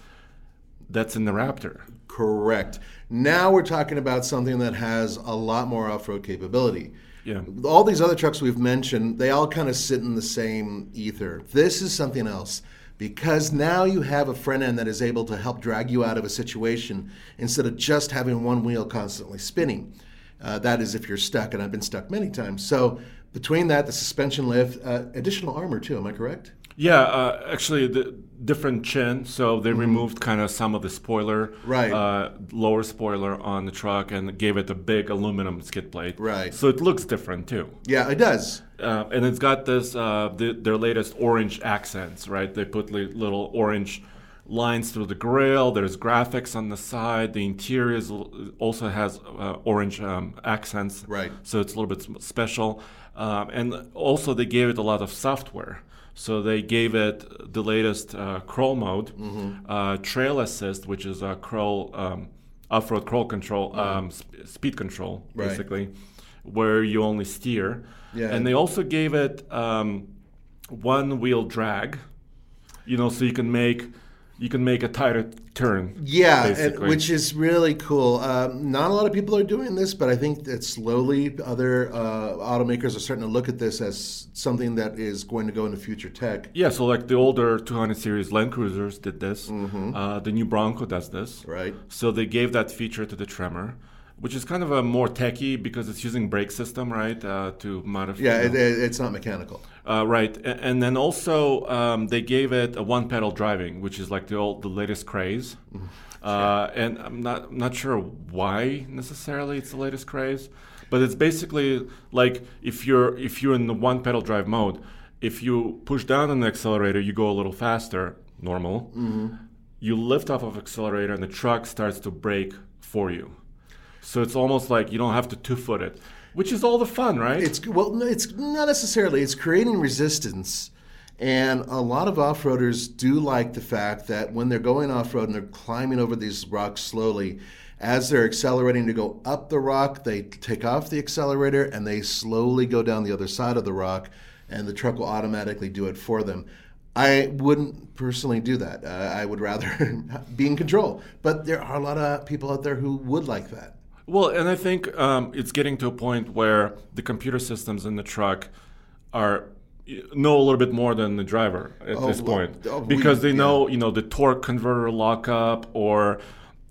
that's in the Raptor. Correct. Now we're talking about something that has a lot more off road capability. Yeah. All these other trucks we've mentioned, they all kind of sit in the same ether. This is something else because now you have a front end that is able to help drag you out of a situation instead of just having one wheel constantly spinning. Uh, that is if you're stuck, and I've been stuck many times. So between that, the suspension lift, uh, additional armor too. Am I correct? Yeah, uh, actually, the different chin. So they mm-hmm. removed kind of some of the spoiler, right? Uh, lower spoiler on the truck and gave it a big aluminum skid plate, right? So it looks different too. Yeah, it does. Uh, and it's got this uh, the, their latest orange accents, right? They put li- little orange lines through the grill. There's graphics on the side. The interior also has uh, orange um, accents, right? So it's a little bit special. Um, and also, they gave it a lot of software. So they gave it the latest uh, crawl mode, mm-hmm. uh, Trail Assist, which is a crawl um, off-road crawl control, um, sp- speed control, basically, right. where you only steer. Yeah. And they also gave it um, one-wheel drag, you know, so you can make you can make a tighter turn. Yeah, and, which is really cool. Um, not a lot of people are doing this, but I think that slowly other uh, automakers are starting to look at this as something that is going to go into future tech. Yeah, so like the older 200 series Land Cruisers did this. Mm-hmm. Uh, the new Bronco does this. Right. So they gave that feature to the Tremor which is kind of a more techy because it's using brake system, right, uh, to modify. Yeah, it, it's not mechanical. Uh, right, and then also um, they gave it a one pedal driving, which is like the old, the latest craze. Mm-hmm. Uh, and I'm not I'm not sure why necessarily it's the latest craze, but it's basically like if you're if you're in the one pedal drive mode, if you push down on the accelerator, you go a little faster, normal. Mm-hmm. You lift off of accelerator, and the truck starts to brake for you. So it's almost like you don't have to two foot it, which is all the fun, right? It's well, it's not necessarily. It's creating resistance. And a lot of off roaders do like the fact that when they're going off road and they're climbing over these rocks slowly, as they're accelerating to go up the rock, they take off the accelerator and they slowly go down the other side of the rock, and the truck will automatically do it for them. I wouldn't personally do that. Uh, I would rather [LAUGHS] be in control. But there are a lot of people out there who would like that. Well, and I think um, it's getting to a point where the computer systems in the truck are know a little bit more than the driver at oh, this point oh, because we, they know yeah. you know the torque converter lockup or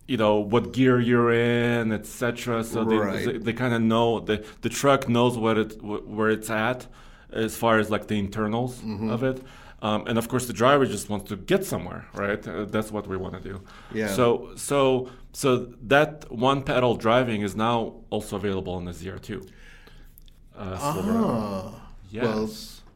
you know what gear you're in etc so right. they, they, they kind of know the the truck knows what it where it's at as far as like the internals mm-hmm. of it um, and of course, the driver just wants to get somewhere, right? Uh, that's what we want to do. Yeah. So, so, so that one pedal driving is now also available on the ZR2. Uh, ah. Yes. Well,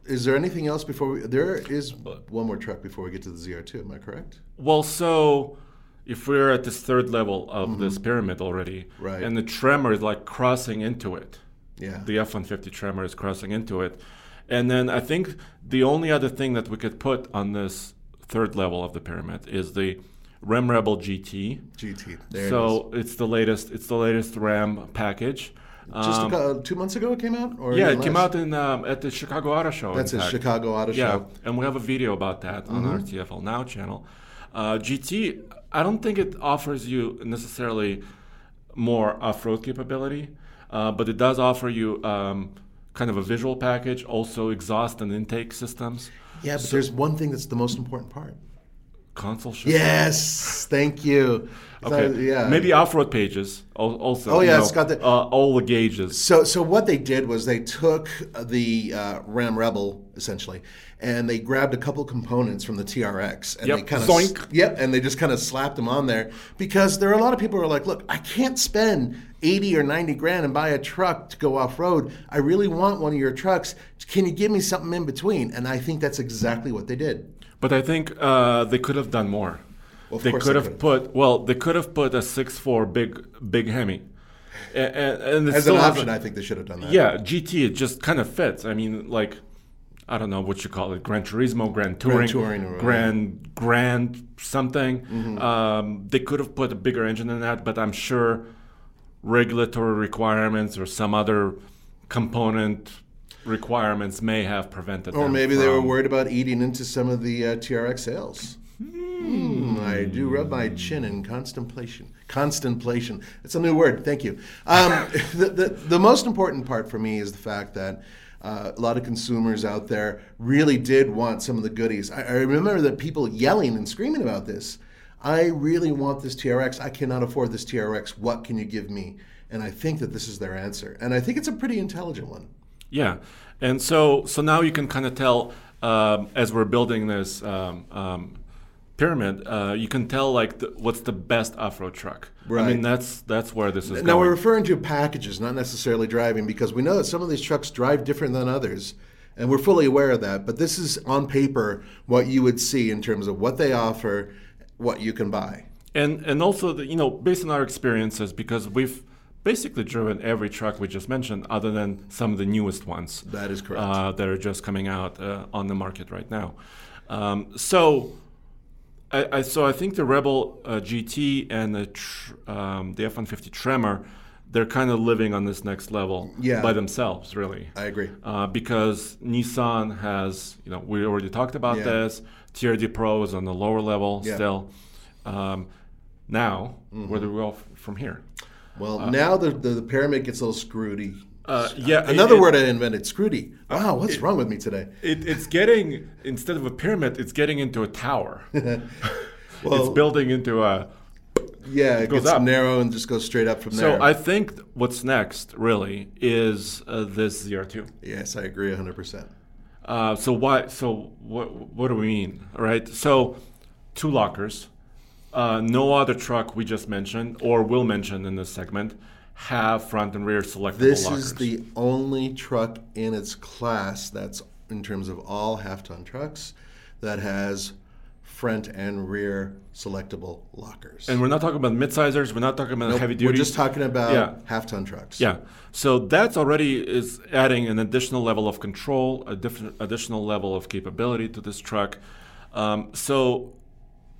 is there anything else before we? There is one more truck before we get to the ZR2. Am I correct? Well, so if we're at this third level of mm-hmm. this pyramid already, right. and the tremor is like crossing into it. Yeah. The F-150 tremor is crossing into it and then I think the only other thing that we could put on this third level of the pyramid is the Ram Rebel GT. GT. There so it it's the latest. It's the latest Ram package. Just um, a, two months ago, it came out. Or yeah, it came out in um, at the Chicago Auto Show. That's a Chicago Auto yeah, Show. and we have a video about that mm-hmm. on our TFL Now channel. Uh, GT, I don't think it offers you necessarily more off-road capability, uh, but it does offer you um, kind of a visual package, also exhaust and intake systems. Yeah, but so, there's one thing that's the most important part. Console shift. Yes, thank you. [LAUGHS] Okay. So, yeah. Maybe off-road pages also. Oh yeah, know, it's got the uh, all the gauges. So so what they did was they took the uh, Ram Rebel essentially, and they grabbed a couple components from the TRX and yep. they kind of Zoink. yep, and they just kind of slapped them on there because there are a lot of people who are like, look, I can't spend 80 or 90 grand and buy a truck to go off road. I really want one of your trucks. Can you give me something in between? And I think that's exactly what they did. But I think uh, they could have done more. Well, they could have put well, they could have put a six four big big Hemi. And, and As an option, I think they should have done that. Yeah, GT it just kind of fits. I mean, like I don't know what you call it, Gran Turismo, Grand Touring, Grand, Touring, Grand, Grand something. Mm-hmm. Um, they could have put a bigger engine in that, but I'm sure regulatory requirements or some other component requirements may have prevented or maybe they were worried about eating into some of the uh, TRX sales. Hmm. I do rub my chin in contemplation. Contemplation. It's a new word. Thank you. Um, [LAUGHS] the, the, the most important part for me is the fact that uh, a lot of consumers out there really did want some of the goodies. I, I remember that people yelling and screaming about this. I really want this TRX. I cannot afford this TRX. What can you give me? And I think that this is their answer. And I think it's a pretty intelligent one. Yeah. And so, so now you can kind of tell um, as we're building this um, um, pyramid, uh, you can tell like the, what's the best off-road truck. Right. I mean, that's that's where this is. Now going. we're referring to packages, not necessarily driving, because we know that some of these trucks drive different than others, and we're fully aware of that. But this is on paper what you would see in terms of what they offer, what you can buy, and and also the, you know based on our experiences, because we've basically driven every truck we just mentioned, other than some of the newest ones. That is correct. Uh, that are just coming out uh, on the market right now. Um, so I, I, so I think the Rebel uh, GT and the tr- um, the F-150 Tremor, they're kind of living on this next level yeah. by themselves, really. I agree. Uh, because Nissan has, you know, we already talked about yeah. this. TRD Pro is on the lower level yeah. still. Um, now, mm-hmm. where do we go f- from here? Well, uh, now the, the, the pyramid gets a little screwy. Uh, yeah, another it, word I invented, screwedy. Wow, what's it, wrong with me today? It, it's getting instead of a pyramid, it's getting into a tower. [LAUGHS] well, it's building into a. Yeah, it, it gets up. narrow and just goes straight up from so there. So I think what's next really is uh, this ZR2. Yes, I agree 100. Uh, percent So why? So what? What do we mean? Right. So two lockers. Uh, no other truck we just mentioned or will mention in this segment have front and rear selectable lockers. this lockers. is the only truck in its class that's in terms of all half-ton trucks that has front and rear selectable lockers. And we're not talking about midsiders. We're not talking about nope, heavy duty. We're just talking about yeah. half-ton trucks. Yeah. So that's already is adding an additional level of control, a different additional level of capability to this truck. Um, so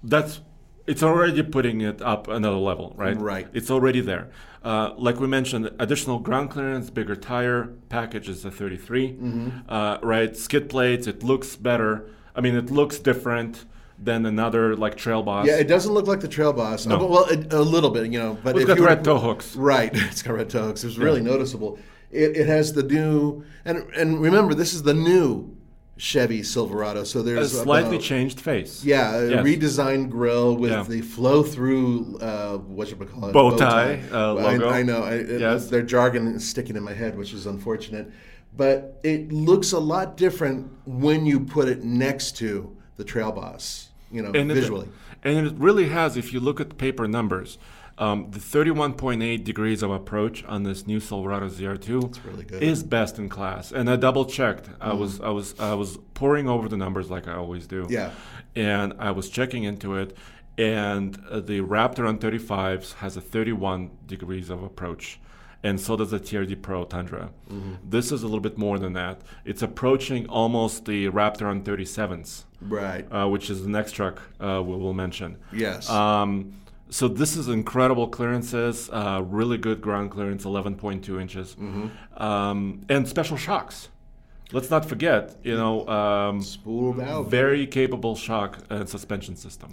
that's it's already putting it up another level, right? Right. It's already there. Uh, like we mentioned, additional ground clearance, bigger tire package is a 33, mm-hmm. uh, right? Skid plates, it looks better. I mean, it looks different than another like Trail Boss. Yeah, it doesn't look like the Trail Boss. No. Uh, well, it, a little bit, you know. But it's got red toe hooks. Right, [LAUGHS] it's got red toe hooks. It's really yeah. noticeable. It, it has the new, and and remember, this is the new Chevy Silverado. So there's a slightly changed face. Yeah, a yes. redesigned grill with yeah. the flow-through uh, what you call it bow tie, bow tie. Uh, logo. I, I know. I, yes. their jargon is sticking in my head, which is unfortunate. But it looks a lot different when you put it next to the Trail Boss. You know, and visually. It, and it really has. If you look at paper numbers. Um, the 31.8 degrees of approach on this new Silverado ZR2 really is best in class, and I double checked. Mm. I was I was I was poring over the numbers like I always do. Yeah, and I was checking into it, and uh, the Raptor on 35s has a 31 degrees of approach and so does the TRD Pro Tundra. Mm-hmm. This is a little bit more than that. It's approaching almost the Raptor on 37s, right? Uh, which is the next truck uh, we will mention. Yes. Um, so this is incredible clearances, uh, really good ground clearance, 11.2 inches, mm-hmm. um, and special shocks. Let's not forget, you know, um, spooled out, very capable shock and suspension system.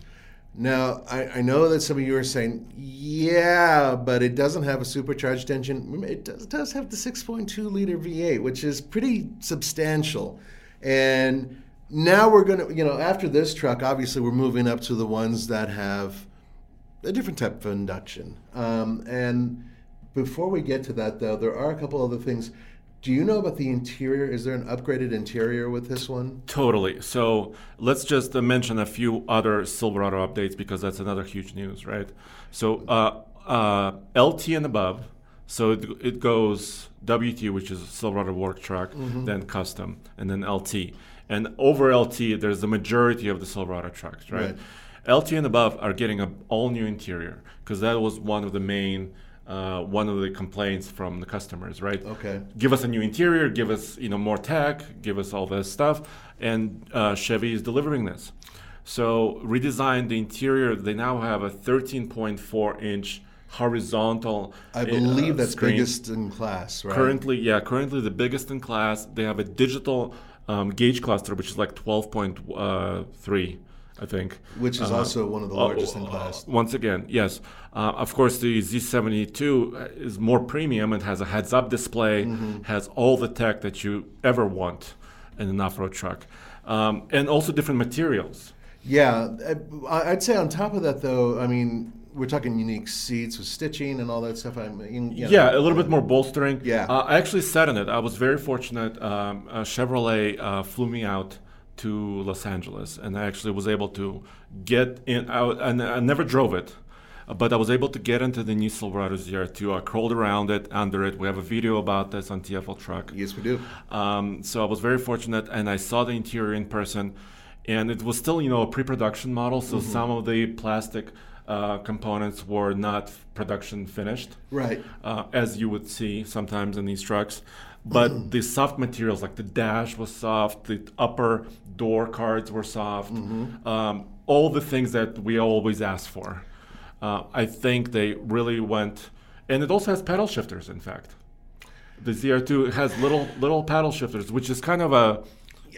Now, I, I, know that some of you are saying, yeah, but it doesn't have a supercharged engine. It does, does have the 6.2 liter V8, which is pretty substantial. And now we're going to, you know, after this truck, obviously we're moving up to the ones that have a different type of induction. Um, and before we get to that, though, there are a couple other things. Do you know about the interior? Is there an upgraded interior with this one? Totally. So let's just mention a few other Silverado updates because that's another huge news, right? So uh, uh, LT and above. So it, it, goes WT, which is Silverado work truck, mm-hmm. then custom, and then LT. And over LT, there's the majority of the Silverado trucks, right? right. LT and above are getting an all new interior because that was one of the main uh, one of the complaints from the customers, right? Okay. Give us a new interior, give us you know more tech, give us all this stuff, and uh, Chevy is delivering this. So redesigned the interior. They now have a 13.4 inch horizontal. I believe uh, that's screen. biggest in class, right? Currently, yeah, currently the biggest in class. They have a digital um, gauge cluster, which is like 12.3 I think. Which is uh, also one of the largest uh, in class. Once again, yes. Uh, of course, the Z72 is more premium It has a heads up display, mm-hmm. has all the tech that you ever want in an off road truck, um, and also different materials. Yeah. I'd say on top of that, though, I mean, we're talking unique seats with stitching and all that stuff. I mean, you know, yeah, a little bit more bolstering. Yeah, uh, I actually sat in it. I was very fortunate. Um, uh, Chevrolet uh, flew me out to Los Angeles, and I actually was able to get in. I, and I never drove it, but I was able to get into the new Silverado ZR2. I crawled around it, under it. We have a video about this on TFL Truck. Yes, we do. Um, so I was very fortunate, and I saw the interior in person, and it was still, you know, a pre-production model. So mm-hmm. some of the plastic uh, components were not production finished, right? Uh, as you would see sometimes in these trucks. But the soft materials, like the dash was soft, the upper door cards were soft, mm-hmm. um, all the things that we always ask for. Uh, I think they really went, and it also has paddle shifters. In fact, the ZR2 has little little paddle shifters, which is kind of a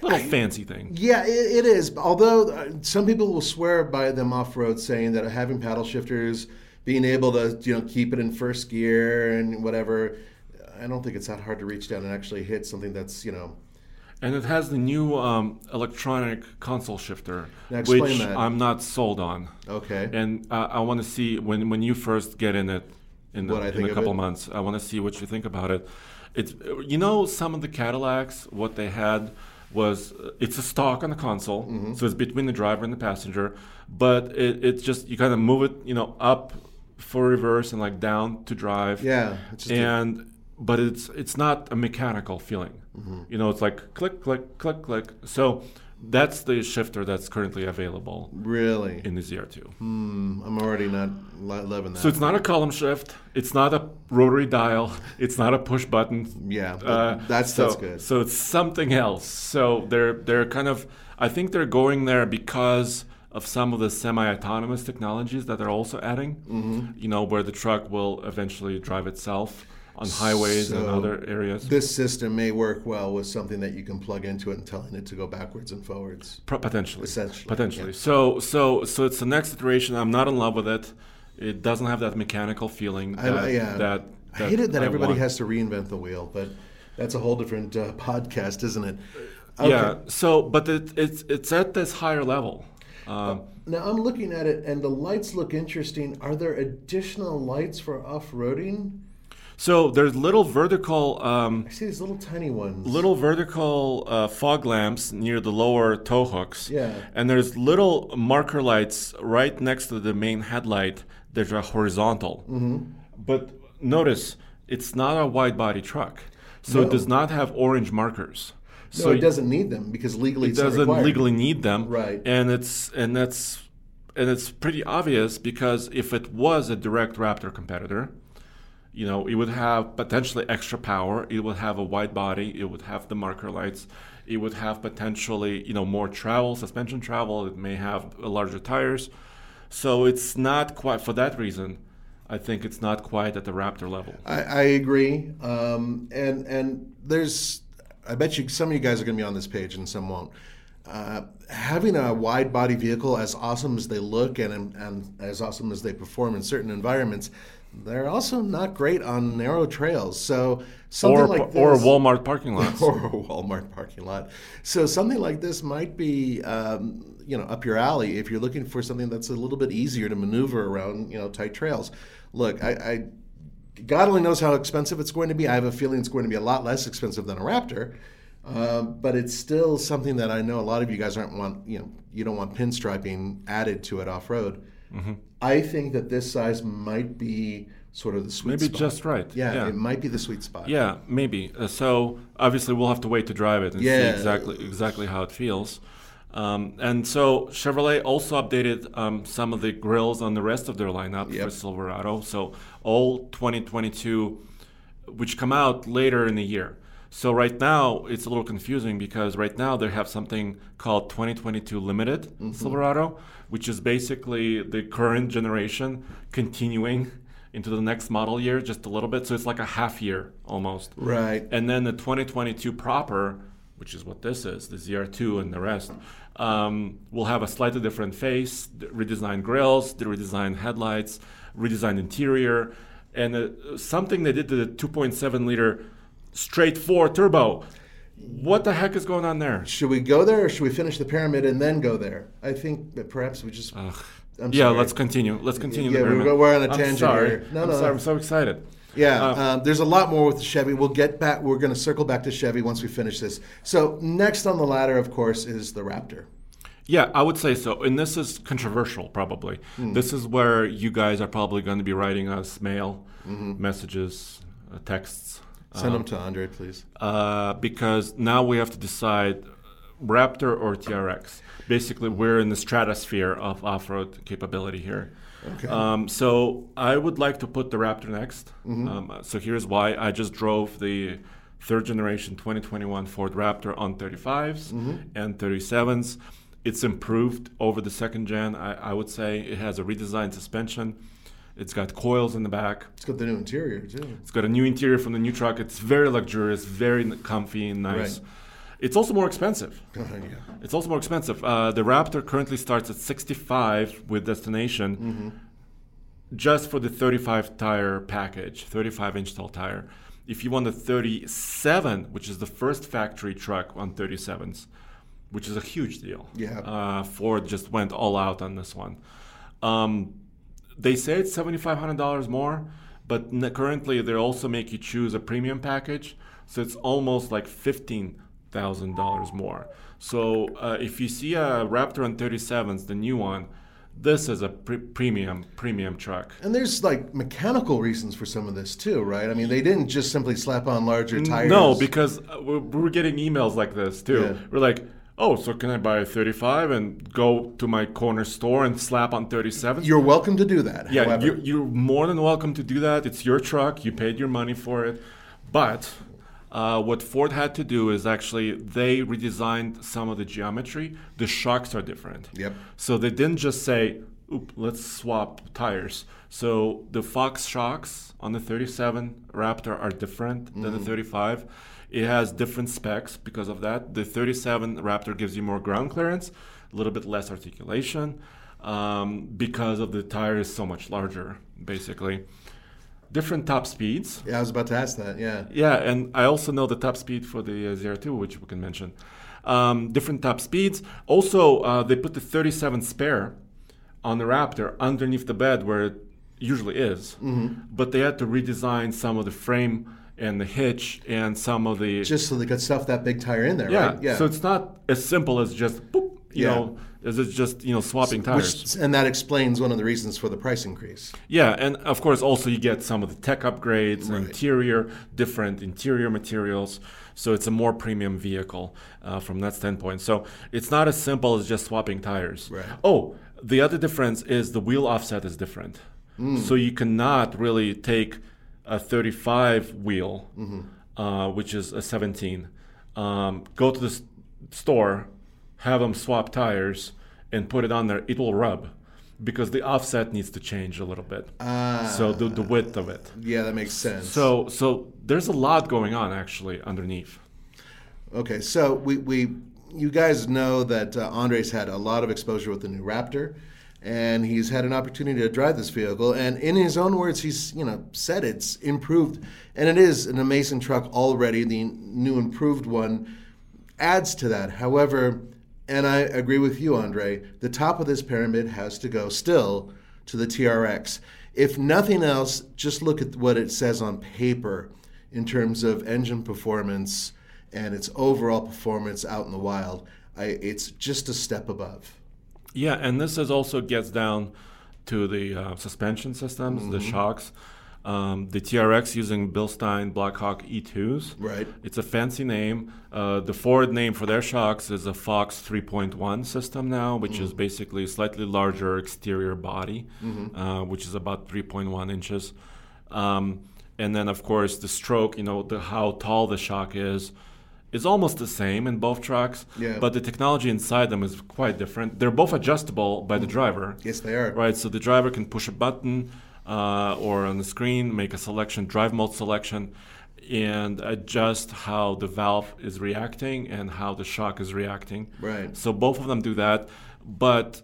little I, fancy thing. Yeah, it, it is. Although uh, some people will swear by them off road, saying that having paddle shifters, being able to you know keep it in first gear and whatever, I don't think it's that hard to reach down and actually hit something that's you know and it has the new um, electronic console shifter, which that. I'm not sold on. Okay. And uh, I want to see when when you first get in it in, the, in a couple months. I want to see what you think about it. It's you know some of the Cadillacs what they had was uh, it's a stock on the console, mm-hmm. so it's between the driver and the passenger, but it, it's just you kind of move it you know up for reverse and like down to drive. Yeah. and but it's it's not a mechanical feeling. Mm-hmm. You know, it's like click, click, click, click. So that's the shifter that's currently available. Really? In the ZR2. Hmm, I'm already not loving that. So it's not a column shift. It's not a rotary dial. It's not a push button. Yeah, uh, that's so, that's good. So it's something else. So they're they're kind of. I think they're going there because of some of the semi-autonomous technologies that they're also adding. Mm-hmm. You know, where the truck will eventually drive itself on highways so and other areas. This system may work well with something that you can plug into it and telling it to go backwards and forwards. Pro- potentially, essentially, potentially. Yeah. So, so, so it's the next iteration. I'm not in love with it. It doesn't have that mechanical feeling. That, I, yeah. that, that I hate it that I everybody want. has to reinvent the wheel, but that's a whole different uh, podcast, isn't it? Okay. Yeah. So, but it, it's it's at this higher level. Um, now I'm looking at it, and the lights look interesting. Are there additional lights for off-roading? So there's little vertical. Um, I see these little tiny ones. Little vertical uh, fog lamps near the lower tow hooks. Yeah. And there's little marker lights right next to the main headlight that are horizontal. Mm-hmm. But notice it's not a wide body truck, so no. it does not have orange markers. No, so it doesn't need them because legally it doesn't legally need them. Right. And it's and that's and it's pretty obvious because if it was a direct Raptor competitor you know, it would have potentially extra power. It would have a wide body. It would have the marker lights. It would have potentially, you know, more travel, suspension travel. It may have larger tires. So it's not quite for that reason. I think it's not quite at the Raptor level. I, I agree. Um, and and there's, I bet you some of you guys are going to be on this page and some won't. Uh, having a wide body vehicle, as awesome as they look and, and as awesome as they perform in certain environments, they're also not great on narrow trails. So something or, like this, or Walmart parking lots, [LAUGHS] or a Walmart parking lot. So something like this might be, um, you know, up your alley if you're looking for something that's a little bit easier to maneuver around, you know, tight trails. Look, I, I God only knows how expensive it's going to be. I have a feeling it's going to be a lot less expensive than a Raptor. Um, but it's still something that I know a lot of you guys aren't want you know you don't want pinstriping added to it off road. Mm-hmm. I think that this size might be sort of the sweet maybe spot. just right. Yeah, yeah, it might be the sweet spot. Yeah, maybe. Uh, so obviously we'll have to wait to drive it and yeah. see exactly exactly how it feels. Um, and so Chevrolet also updated um, some of the grills on the rest of their lineup yep. for Silverado. So all 2022, which come out later in the year. So right now it's a little confusing because right now they have something called 2022 Limited mm-hmm. Silverado, which is basically the current generation continuing [LAUGHS] into the next model year just a little bit. So it's like a half year almost. Right. And then the 2022 proper, which is what this is, the ZR2 and the rest, um, will have a slightly different face, redesigned grills, the redesigned headlights, redesigned interior, and uh, something they did to the 2.7 liter straight four turbo. What the heck is going on there? Should we go there or should we finish the pyramid and then go there? I think that perhaps we just. yeah, let's continue. Let's continue. Yeah, we're, we're, on a tangent I'm sorry. here. No, I'm no, sorry. I'm so excited. Yeah, uh, um, there's a lot more with the Chevy. We'll get back. We're going to circle back to Chevy once we finish this. So next on the ladder, of course, is the Raptor. Yeah, I would say so. And this is controversial, probably. Mm. This is where you guys are probably going to be writing us mail, mm-hmm. messages, uh, texts Send them um, to Andre, please. Uh, because now we have to decide Raptor or TRX. Basically, we're in the stratosphere of off-road capability here. Okay. Um, so I would like to put the Raptor next. Mm-hmm. Um, so here's why. I just drove the third generation 2021 Ford Raptor on 35s mm-hmm. and 37s. It's improved over the second gen. I, I would say it has a redesigned suspension. It's got coils in the back. It's got the new interior too. It's got a new interior from the new truck. It's very luxurious, very comfy and nice. Right. It's also more expensive. [LAUGHS] yeah. It's also more expensive. Uh, the Raptor currently starts at 65 with destination, mm-hmm. just for the 35 tire package, 35 inch tall tire. If you want the 37, which is the first factory truck on 37s, which is a huge deal. Yeah. Uh, Ford just went all out on this one. Um, they say it's $7,500 more, but currently they also make you choose a premium package. So it's almost like $15,000 more. So uh, if you see a Raptor on 37s, the new one, this is a pre- premium premium truck. And there's like mechanical reasons for some of this too, right? I mean, they didn't just simply slap on larger tires. No, because uh, we're, we're getting emails like this too. Yeah. We're like, oh, so can I buy a 35 and go to my corner store and slap on 37? You're welcome to do that. Yeah, you're, you're, more than welcome to do that. It's your truck. You paid your money for it. But uh, what Ford had to do is actually they redesigned some of the geometry. The shocks are different. Yep. So they didn't just say, Oop, let's swap tires. So the Fox shocks on the 37 Raptor are different mm-hmm. than the mm. 35 it has different specs because of that. The 37 Raptor gives you more ground clearance, a little bit less articulation, um, because of the tire is so much larger, basically. Different top speeds. Yeah, I was about to ask that. Yeah. Yeah, and I also know the top speed for the uh, ZR2, which we can mention. Um, different top speeds. Also, uh, they put the 37 spare on the Raptor underneath the bed where it usually is, mm-hmm. but they had to redesign some of the frame and the hitch and some of the just so they could stuff that big tire in there, yeah. right? Yeah. So it's not as simple as just boop, you yeah. know, as it's just you know swapping tires. Which, and that explains one of the reasons for the price increase. Yeah, and of course also you get some of the tech upgrades, right. interior, different interior materials. So it's a more premium vehicle uh, from that standpoint. So it's not as simple as just swapping tires. Right. Oh, the other difference is the wheel offset is different. Mm. So you cannot really take a 35 wheel, mm-hmm. uh, which is a 17. Um, go to the s- store, have them swap tires, and put it on there. It will rub because the offset needs to change a little bit. Ah, so the, the width of it. Yeah, that makes sense. So so there's a lot going on actually underneath. Okay, so we, we you guys know that uh, Andre's had a lot of exposure with the new Raptor and he's had an opportunity to drive this vehicle. And in his own words, he's you know said it's improved, and it is an amazing truck already. The new improved one adds to that. However, and I agree with you, Andre, the top of this pyramid has to go still to the TRX. If nothing else, just look at what it says on paper in terms of engine performance and its overall performance out in the wild. I, it's just a step above. Yeah, and this is also gets down to the uh, suspension systems, mm-hmm. the shocks. Um, the TRX using Bilstein Blackhawk E2s. Right. It's a fancy name. Uh, the Ford name for their shocks is a Fox 3.1 system now, which mm-hmm. is basically a slightly larger exterior body, mm-hmm. uh, which is about 3.1 inches. Um, and then, of course, the stroke, you know, the, how tall the shock is is almost the same in both trucks, yeah. but the technology inside them is quite different. They're both adjustable by the mm-hmm. driver. Yes, they are. Right, so the driver can push a button uh, or on the screen, make a selection, drive mode selection, and adjust how the valve is reacting and how the shock is reacting. Right. So both of them do that, but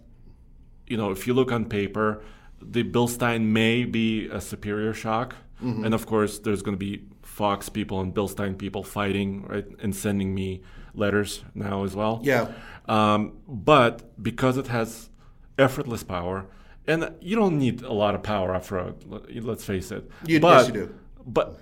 you know, if you look on paper, the Bilstein may be a superior shock, mm-hmm. and of course, there's going to be Fox people and Bilstein people fighting, right, and sending me letters now as well. Yeah. Um, but because it has effortless power, and you don't need a lot of power off road. Let's face it. You, but, yes, you do. But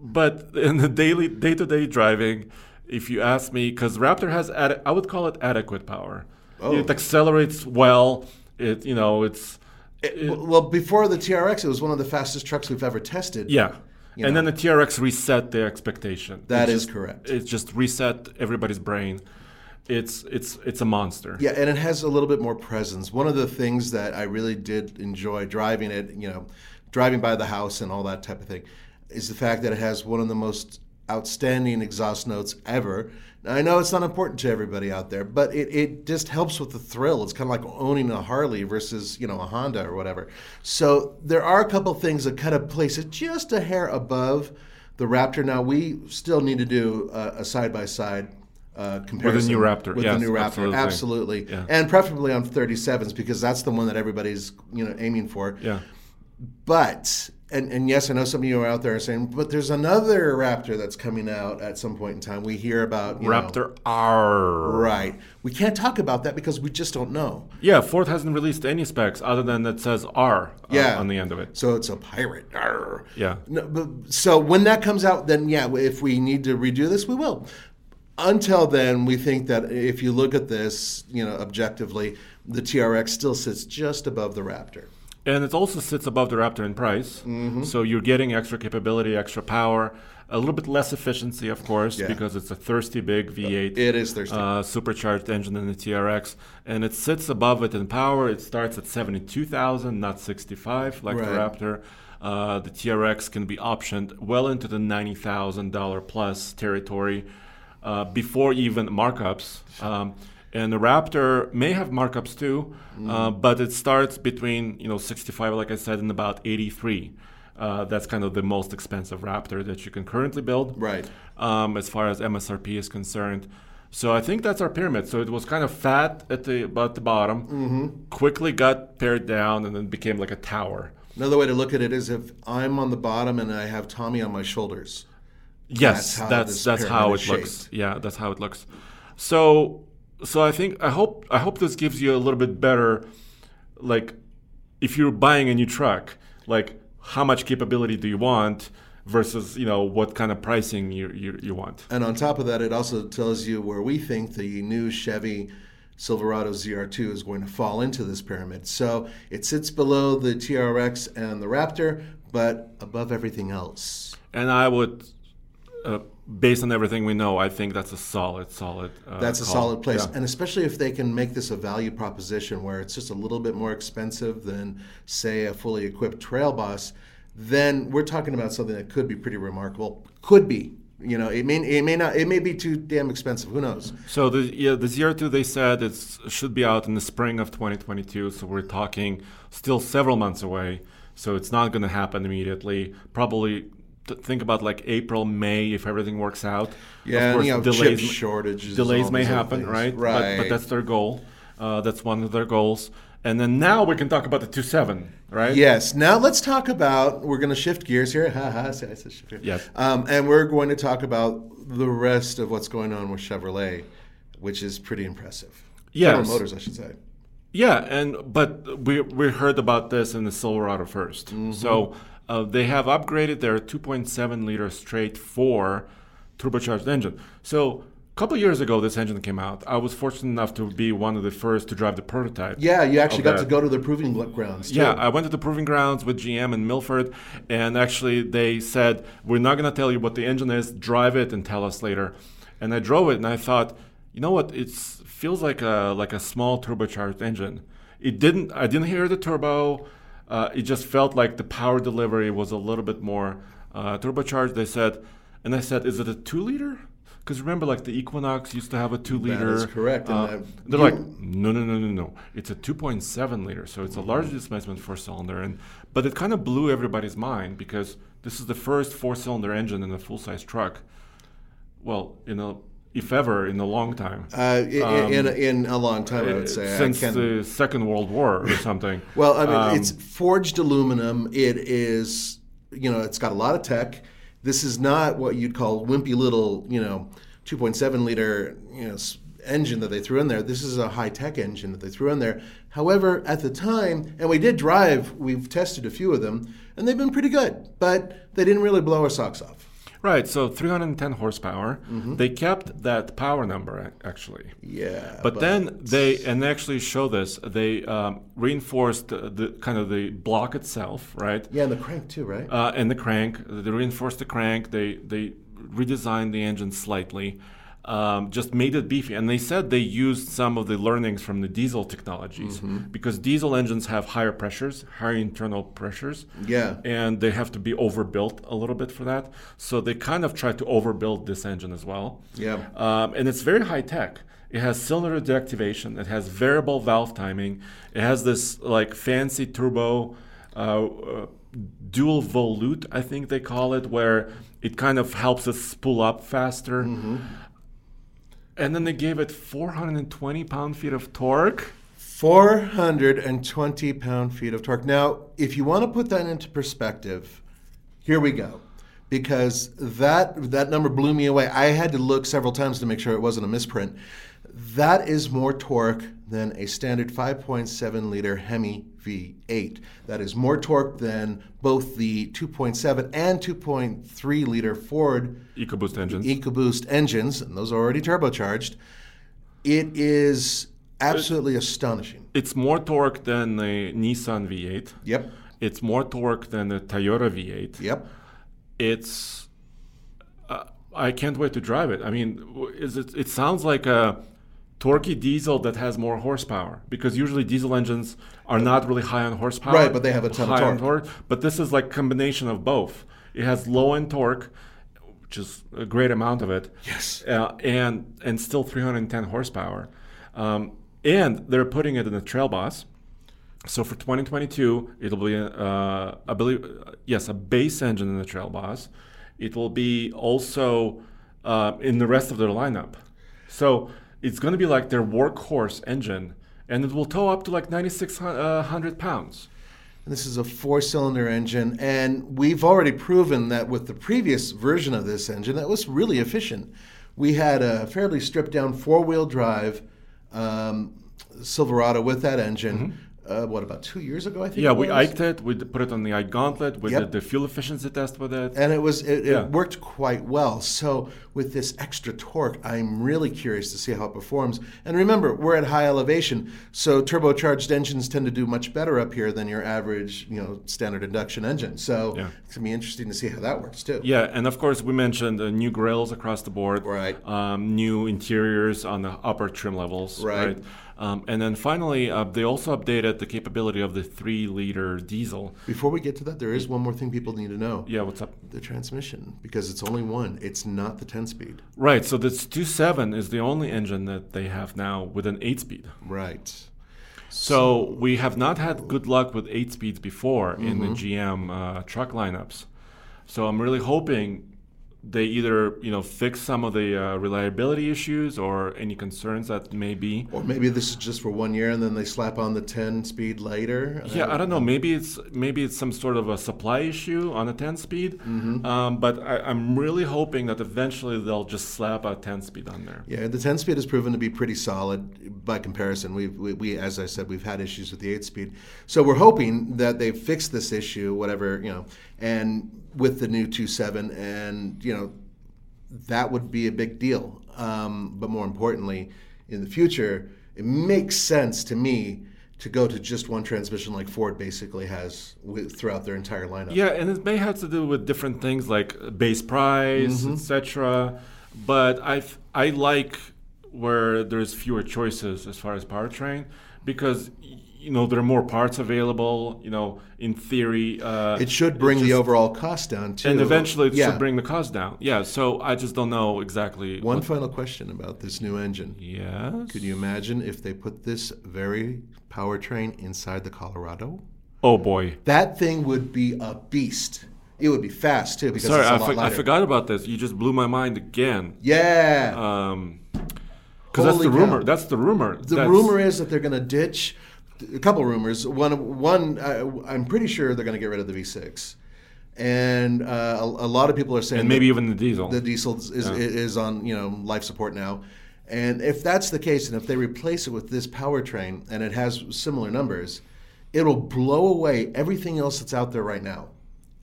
but [LAUGHS] in the daily day to day driving, if you ask me, because Raptor has ad- I would call it adequate power. Oh. It accelerates well. It you know it's. It, well, before the TRX, it was one of the fastest trucks we've ever tested. Yeah, you and know. then the TRX reset the expectation. That it is just, correct. It just reset everybody's brain. it's it's it's a monster. Yeah, and it has a little bit more presence. One of the things that I really did enjoy driving it, you know, driving by the house and all that type of thing, is the fact that it has one of the most outstanding exhaust notes ever. I know it's not important to everybody out there, but it, it just helps with the thrill. It's kind of like owning a Harley versus, you know, a Honda or whatever. So there are a couple things that kind of place it just a hair above the Raptor. Now, we still need to do a side by side uh, comparison with the new Raptor. With yes, the new Raptor, absolutely, absolutely. Yeah. and preferably on 37s because that's the one that everybody's you know aiming for. Yeah. But and, and yes, I know some of you are out there saying, but there's another Raptor that's coming out at some point in time. We hear about you Raptor know, R. right? We can't talk about that because we just don't know. Yeah, Ford hasn't released any specs other than that says R uh, Yeah. on the end of it. So it's a pirate. Arr. Yeah. No, but, so when that comes out, then yeah, if we need to redo this, we will. Until then, we think that if you look at this, you know, objectively, the TRX still sits just above the Raptor. And it also sits above the Raptor in price. Mm-hmm. So you're getting extra capability, extra power, a little bit less efficiency, of course, Yeah. because it's a thirsty big V8. It is thirsty. Uh, supercharged engine in the TRX. And it sits above it in power. It starts at 72,000, not 65 like the Raptor. Uh, the TRX can be optioned well into the $90,000 plus territory uh, before even markups. Um, and the Raptor may have markups too, uh, but it starts between you know 65, like I said, and about 83. Uh, that's kind of the most expensive Raptor that you can currently build, Right. Um, as far as MSRP is concerned. So I think that's our pyramid. So it was kind of fat at the about the bottom, Mm-hmm. quickly got pared down, and then became like a tower. Another way to look at it is if I'm on the bottom and I have Tommy on my shoulders. Yes, That's how that's that's how it looks. Yeah, that's how it looks. So so I think I hope I hope this gives you a little bit better like if you're buying a new truck, like how much capability do you want versus, you know, what kind of pricing you you, you want. And on top of that, it also tells you where we think the new Chevy Silverado ZR2 is going to fall into this pyramid. So it sits below the TRX and the Raptor, but above everything else. And I would uh, based on everything we know, I think that's a solid, solid. Uh, That's a call. solid place. Yeah. And especially if they can make this a value proposition where it's just a little bit more expensive than, say, a fully equipped Trail Boss. then we're talking about something that could be pretty remarkable. Could be. You know, it may it may not it may be too damn expensive. Who knows? So the yeah the ZR2 they said it should be out in the spring of 2022. So we're talking still several months away. So it's not going to happen immediately. Probably think about like April, May if everything works out. Yeah, of and, you know, delays chip shortages, delays may happen, things. right? Right. But, but that's their goal. Uh, that's one of their goals. And then now we can talk about the two seven, right? Yes. Now let's talk about. We're going to shift gears here. [LAUGHS] Ha ha. I I said shift gears. Yes. Um, and we're going to talk about the rest of what's going on with Chevrolet, which is pretty impressive. Yes. General Motors, I should say. Yeah, and but we we heard about this in the Silverado 1st Mm-hmm. So uh, they have upgraded their 2.7 liter straight four turbocharged engine. So a couple of years ago, this engine came out. I was fortunate enough to be one of the first to drive the prototype. Yeah, you actually got that. to go to the proving grounds. Too. Yeah, I went to the proving grounds with GM in Milford, and actually they said, We're not going to tell you what the engine is, drive it and tell us later. And I drove it and I thought, you know what, it feels like a like a small turbocharged engine. It didn't I didn't hear the turbo. Uh, it just felt like the power delivery was a little bit more uh, turbocharged. They said, and I said, is it a two liter? Because remember, like the Equinox used to have a two liter. is correct, Uh, they're you- like, no, no, no, no, no. It's a 2.7 liter, so it's a large displacement four cylinder, and but it kind of blew everybody's mind because this is the first four cylinder engine in a full size truck. Well, in a if ever in a long time. Uh, in, in, in a long time, I would say. Since the Second World War or [LAUGHS] something. Well, I mean, Um, it's forged aluminum. It is, you know, it's got a lot of tech. This is not what you'd call wimpy little, you know, 2.7 liter, you know, engine that they threw in there. This is a high tech engine that they threw in there. However, at the time, and we did drive, we've tested a few of them, and they've been pretty good, but they didn't really blow our socks off. Right, so 310 horsepower. They kept that power number actually. Yeah. But, then they and they actually show this. They um, reinforced the, the kind of the block itself, right? yeah, and the crank too, right? Uh, and the crank. They reinforced the crank. They they redesigned the engine slightly. Um, just made it beefy. And they said they used some of the learnings from the diesel technologies mm-hmm. because diesel engines have higher pressures, higher internal pressures. Yeah. And they have to be overbuilt a little bit for that. So they kind of tried to overbuild this engine as well. Yeah. Um, and it's very high tech. It has cylinder deactivation. It has variable valve timing. It has this like fancy turbo. Uh, uh, dual volute, I think they call it, where it kind of helps us spool up faster. Mm-hmm. And then they gave it 420 pound feet of torque. 420 pound feet of torque. Now, if you want to put that into perspective, here we go. Because that that number blew me away. I had to look several times to make sure it wasn't a misprint. That is more torque than a standard 5.7 liter Hemi V8. That is more torque than both the 2.7 and 2.3 liter Ford EcoBoost engines. EcoBoost engines, and those are already turbocharged. It is absolutely astonishing. It's more torque than the Nissan V8. Yep. It's more torque than the Toyota V8. Yep. It's uh, I can't wait to drive it. I mean, is it it sounds like a torquey diesel that has more horsepower because usually diesel engines are not really high on horsepower. Right, but they have a ton of torque. torque. But this is like combination of both. It has low end torque, which is a great amount of it. Yes. Uh, and and still 310 horsepower. Um, and they're putting it in the Trail Boss. So for 2022, it'll be, uh, I believe, uh, yes, a base engine in the Trail Boss. It will be also uh, in the rest of their lineup. So it's going to be like their workhorse engine, and it will tow up to like 9,600 pounds. This is a four cylinder engine, and we've already proven that with the previous version of this engine, that was really efficient. We had a fairly stripped down four wheel drive um, Silverado with that engine. Mm-hmm uh, what about two years ago? I think. Yeah, we iked it. We put it on the ike gauntlet. We yep. did the fuel efficiency test with it, and it was it, yeah. it, worked quite well. So with this extra torque, I'm really curious to see how it performs. And remember, we're at high elevation, so turbocharged engines tend to do much better up here than your average, you know, standard induction engine. So yeah. it's gonna be interesting to see how that works too. Yeah, and of course we mentioned uh, new grills across the board, right? Um, new interiors on the upper trim levels, right? right? Um, and then finally, uh, they also updated the capability of the three liter diesel. Before we get to that, there is one more thing people need to know. Yeah, what's up? The transmission, because it's only one. It's not the 10 speed. Right. So this 2.7 is the only engine that they have now with an 8 speed. Right. So, so we have not had good luck with 8 speeds before mm-hmm. in the GM uh, truck lineups. So I'm really hoping they either you know fix some of the uh, reliability issues or any concerns that may be. Or maybe this is just for one year and then they slap on the 10 speed later yeah i don't know. Maybe it's maybe it's some sort of a supply issue on a 10 speed. Mm-hmm. um, but I, am really hoping that eventually they'll just slap a 10 speed on there. Yeah the 10 speed has proven to be pretty solid by comparison. We, we, we as i said we've had issues with the 8 speed. So we're hoping that they've fixed this issue whatever you know and with the new 2.7 and you know that would be a big deal um, but more importantly in the future it makes sense to me to go to just one transmission like Ford basically has with, throughout their entire lineup. Yeah, and it may have to do with different things like base price, mm-hmm. etc. But I I like where there's fewer choices as far as powertrain because you know there are more parts available you know in theory uh, it should bring just, the overall cost down too. And eventually it yeah. should bring the cost down. Yeah so i just don't know exactly one what... final question about this new engine. Yes? Could you imagine if they put this very powertrain inside the colorado? Oh boy. That thing would be a beast. It would be fast too because sorry I, for, I, forgot about this. You just blew my mind again. Yeah. Um because that's the cow. rumor. That's the rumor. The that's... rumor is that they're going to ditch a couple rumors. One, one, uh, I'm pretty sure they're going to get rid of the V6, and uh, a, a, lot of people are saying and maybe even the diesel. The diesel is, yeah. is on you know life support now, and if that's the case, and if they replace it with this powertrain and it has similar numbers, it'll blow away everything else that's out there right now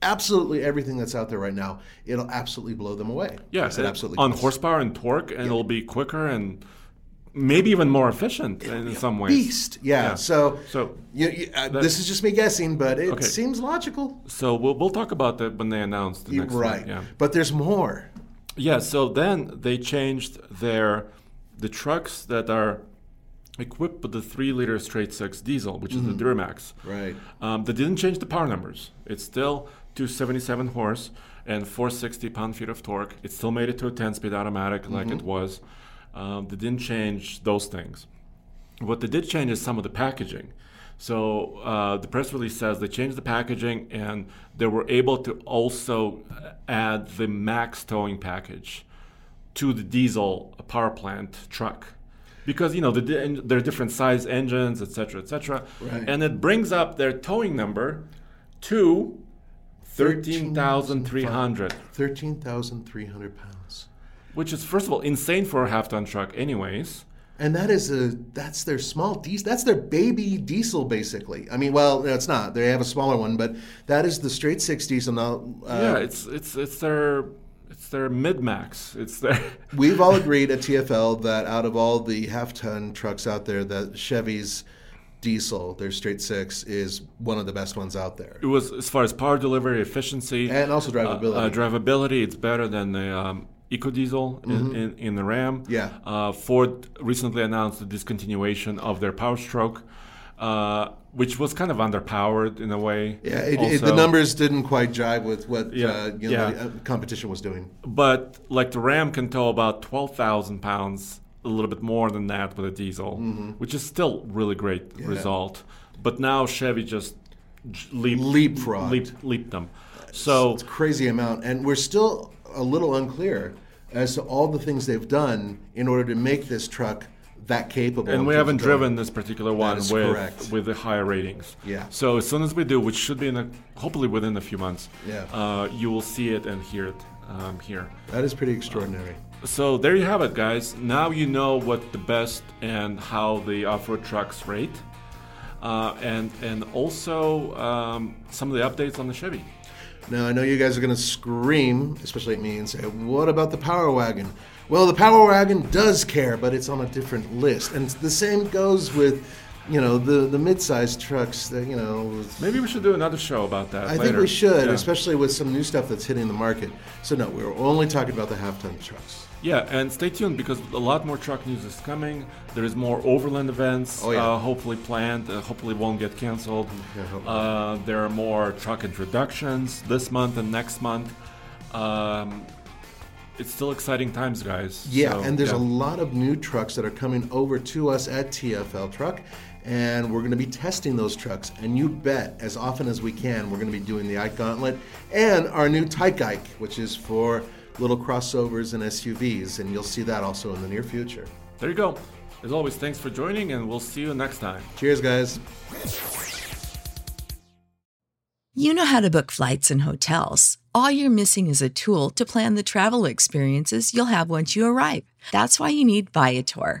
absolutely everything that's out there right now, it'll absolutely blow them away. Yeah, it absolutely on horsepower and torque, and yeah. it'll be quicker and maybe even more efficient in some ways. Beast, yeah. yeah. So, so you, you, uh, this is just me guessing, but it okay. seems logical. So we'll we'll talk about that when they announce the next right. Yeah. But there's more. Yeah. So then they changed their the trucks that are equipped with the three liter straight six diesel, which mm-hmm. is the mm-hmm. Duramax. Right. Um, they didn't change the power numbers. It's still 277 horse and 460 pound feet of torque. It still made it to a 10 speed automatic like mm-hmm. it was. Um, they didn't change those things. What they did change is some of the packaging. So uh, the press release says they changed the packaging and they were able to also add the max towing package to the diesel power plant truck because you know the, there are different size engines etc etc right. and it brings up their towing number to 13,300 13,300 pounds which is first of all insane for a half ton truck anyways. And that is a that's their small diesel that's their baby diesel basically. I mean well it's not. They have a smaller one but that is the straight six diesel. Now uh, yeah it's it's it's their it's their mid max it's their [LAUGHS] we've all agreed at tfl that out of all the half ton trucks out there that chevy's diesel, their straight six, is one of the best ones out there. It was as far as power delivery, efficiency, and also drivability. Uh, uh, drivability, it's better than the um, EcoDiesel mm-hmm. in, in, in, the Ram. Yeah. Uh, Ford recently announced the discontinuation of their Power Stroke. Uh, which was kind of underpowered in a way. Yeah, it, it, the numbers didn't quite jive with what yeah, uh, you know, yeah. the uh, competition was doing. But like the Ram can tow about twelve thousand pounds, a little bit more than that with a diesel, mm-hmm. which is still really great yeah. result. But now Chevy just leaped, leapfrog, leaped, leaped them. So it's crazy amount, and we're still a little unclear as to all the things they've done in order to make this truck that capable. And we haven't driven this particular one with correct. with the higher ratings. Yeah. So as soon as we do, which should be in a, hopefully within a few months, yeah, uh, you will see it and hear it um, here. That is pretty extraordinary. so there you have it, guys. Now you know what the best and how the off-road trucks rate, uh, and and also um, some of the updates on the Chevy. Now, I know you guys are going to scream, especially at me, and say, What about the Power Wagon? Well, the Power Wagon does care, but it's on a different list. And the same goes with you know the the mid-sized trucks that you know maybe we should do another show about that i later. think we should yeah. especially with some new stuff that's hitting the market so no we're only talking about the half-ton trucks yeah, and stay tuned because a lot more truck news is coming. There is more overland events, oh, yeah. uh, hopefully planned. Uh, hopefully won't get canceled. Yeah, uh, there are more truck introductions this month and next month. Um, it's still exciting times, guys. Yeah, so, and there's a lot of new trucks that are coming over to us at TFL Truck, and we're going to be testing those trucks. And you bet, as often as we can, we're going to be doing the Ike Gauntlet and our new Tyke Ike, which is for little crossovers and SUVs, and you'll see that also in the near future. There you go. As always, thanks for joining, and we'll see you next time. Cheers, guys. You know how to book flights and hotels. All you're missing is a tool to plan the travel experiences you'll have once you arrive. That's why you need Viator.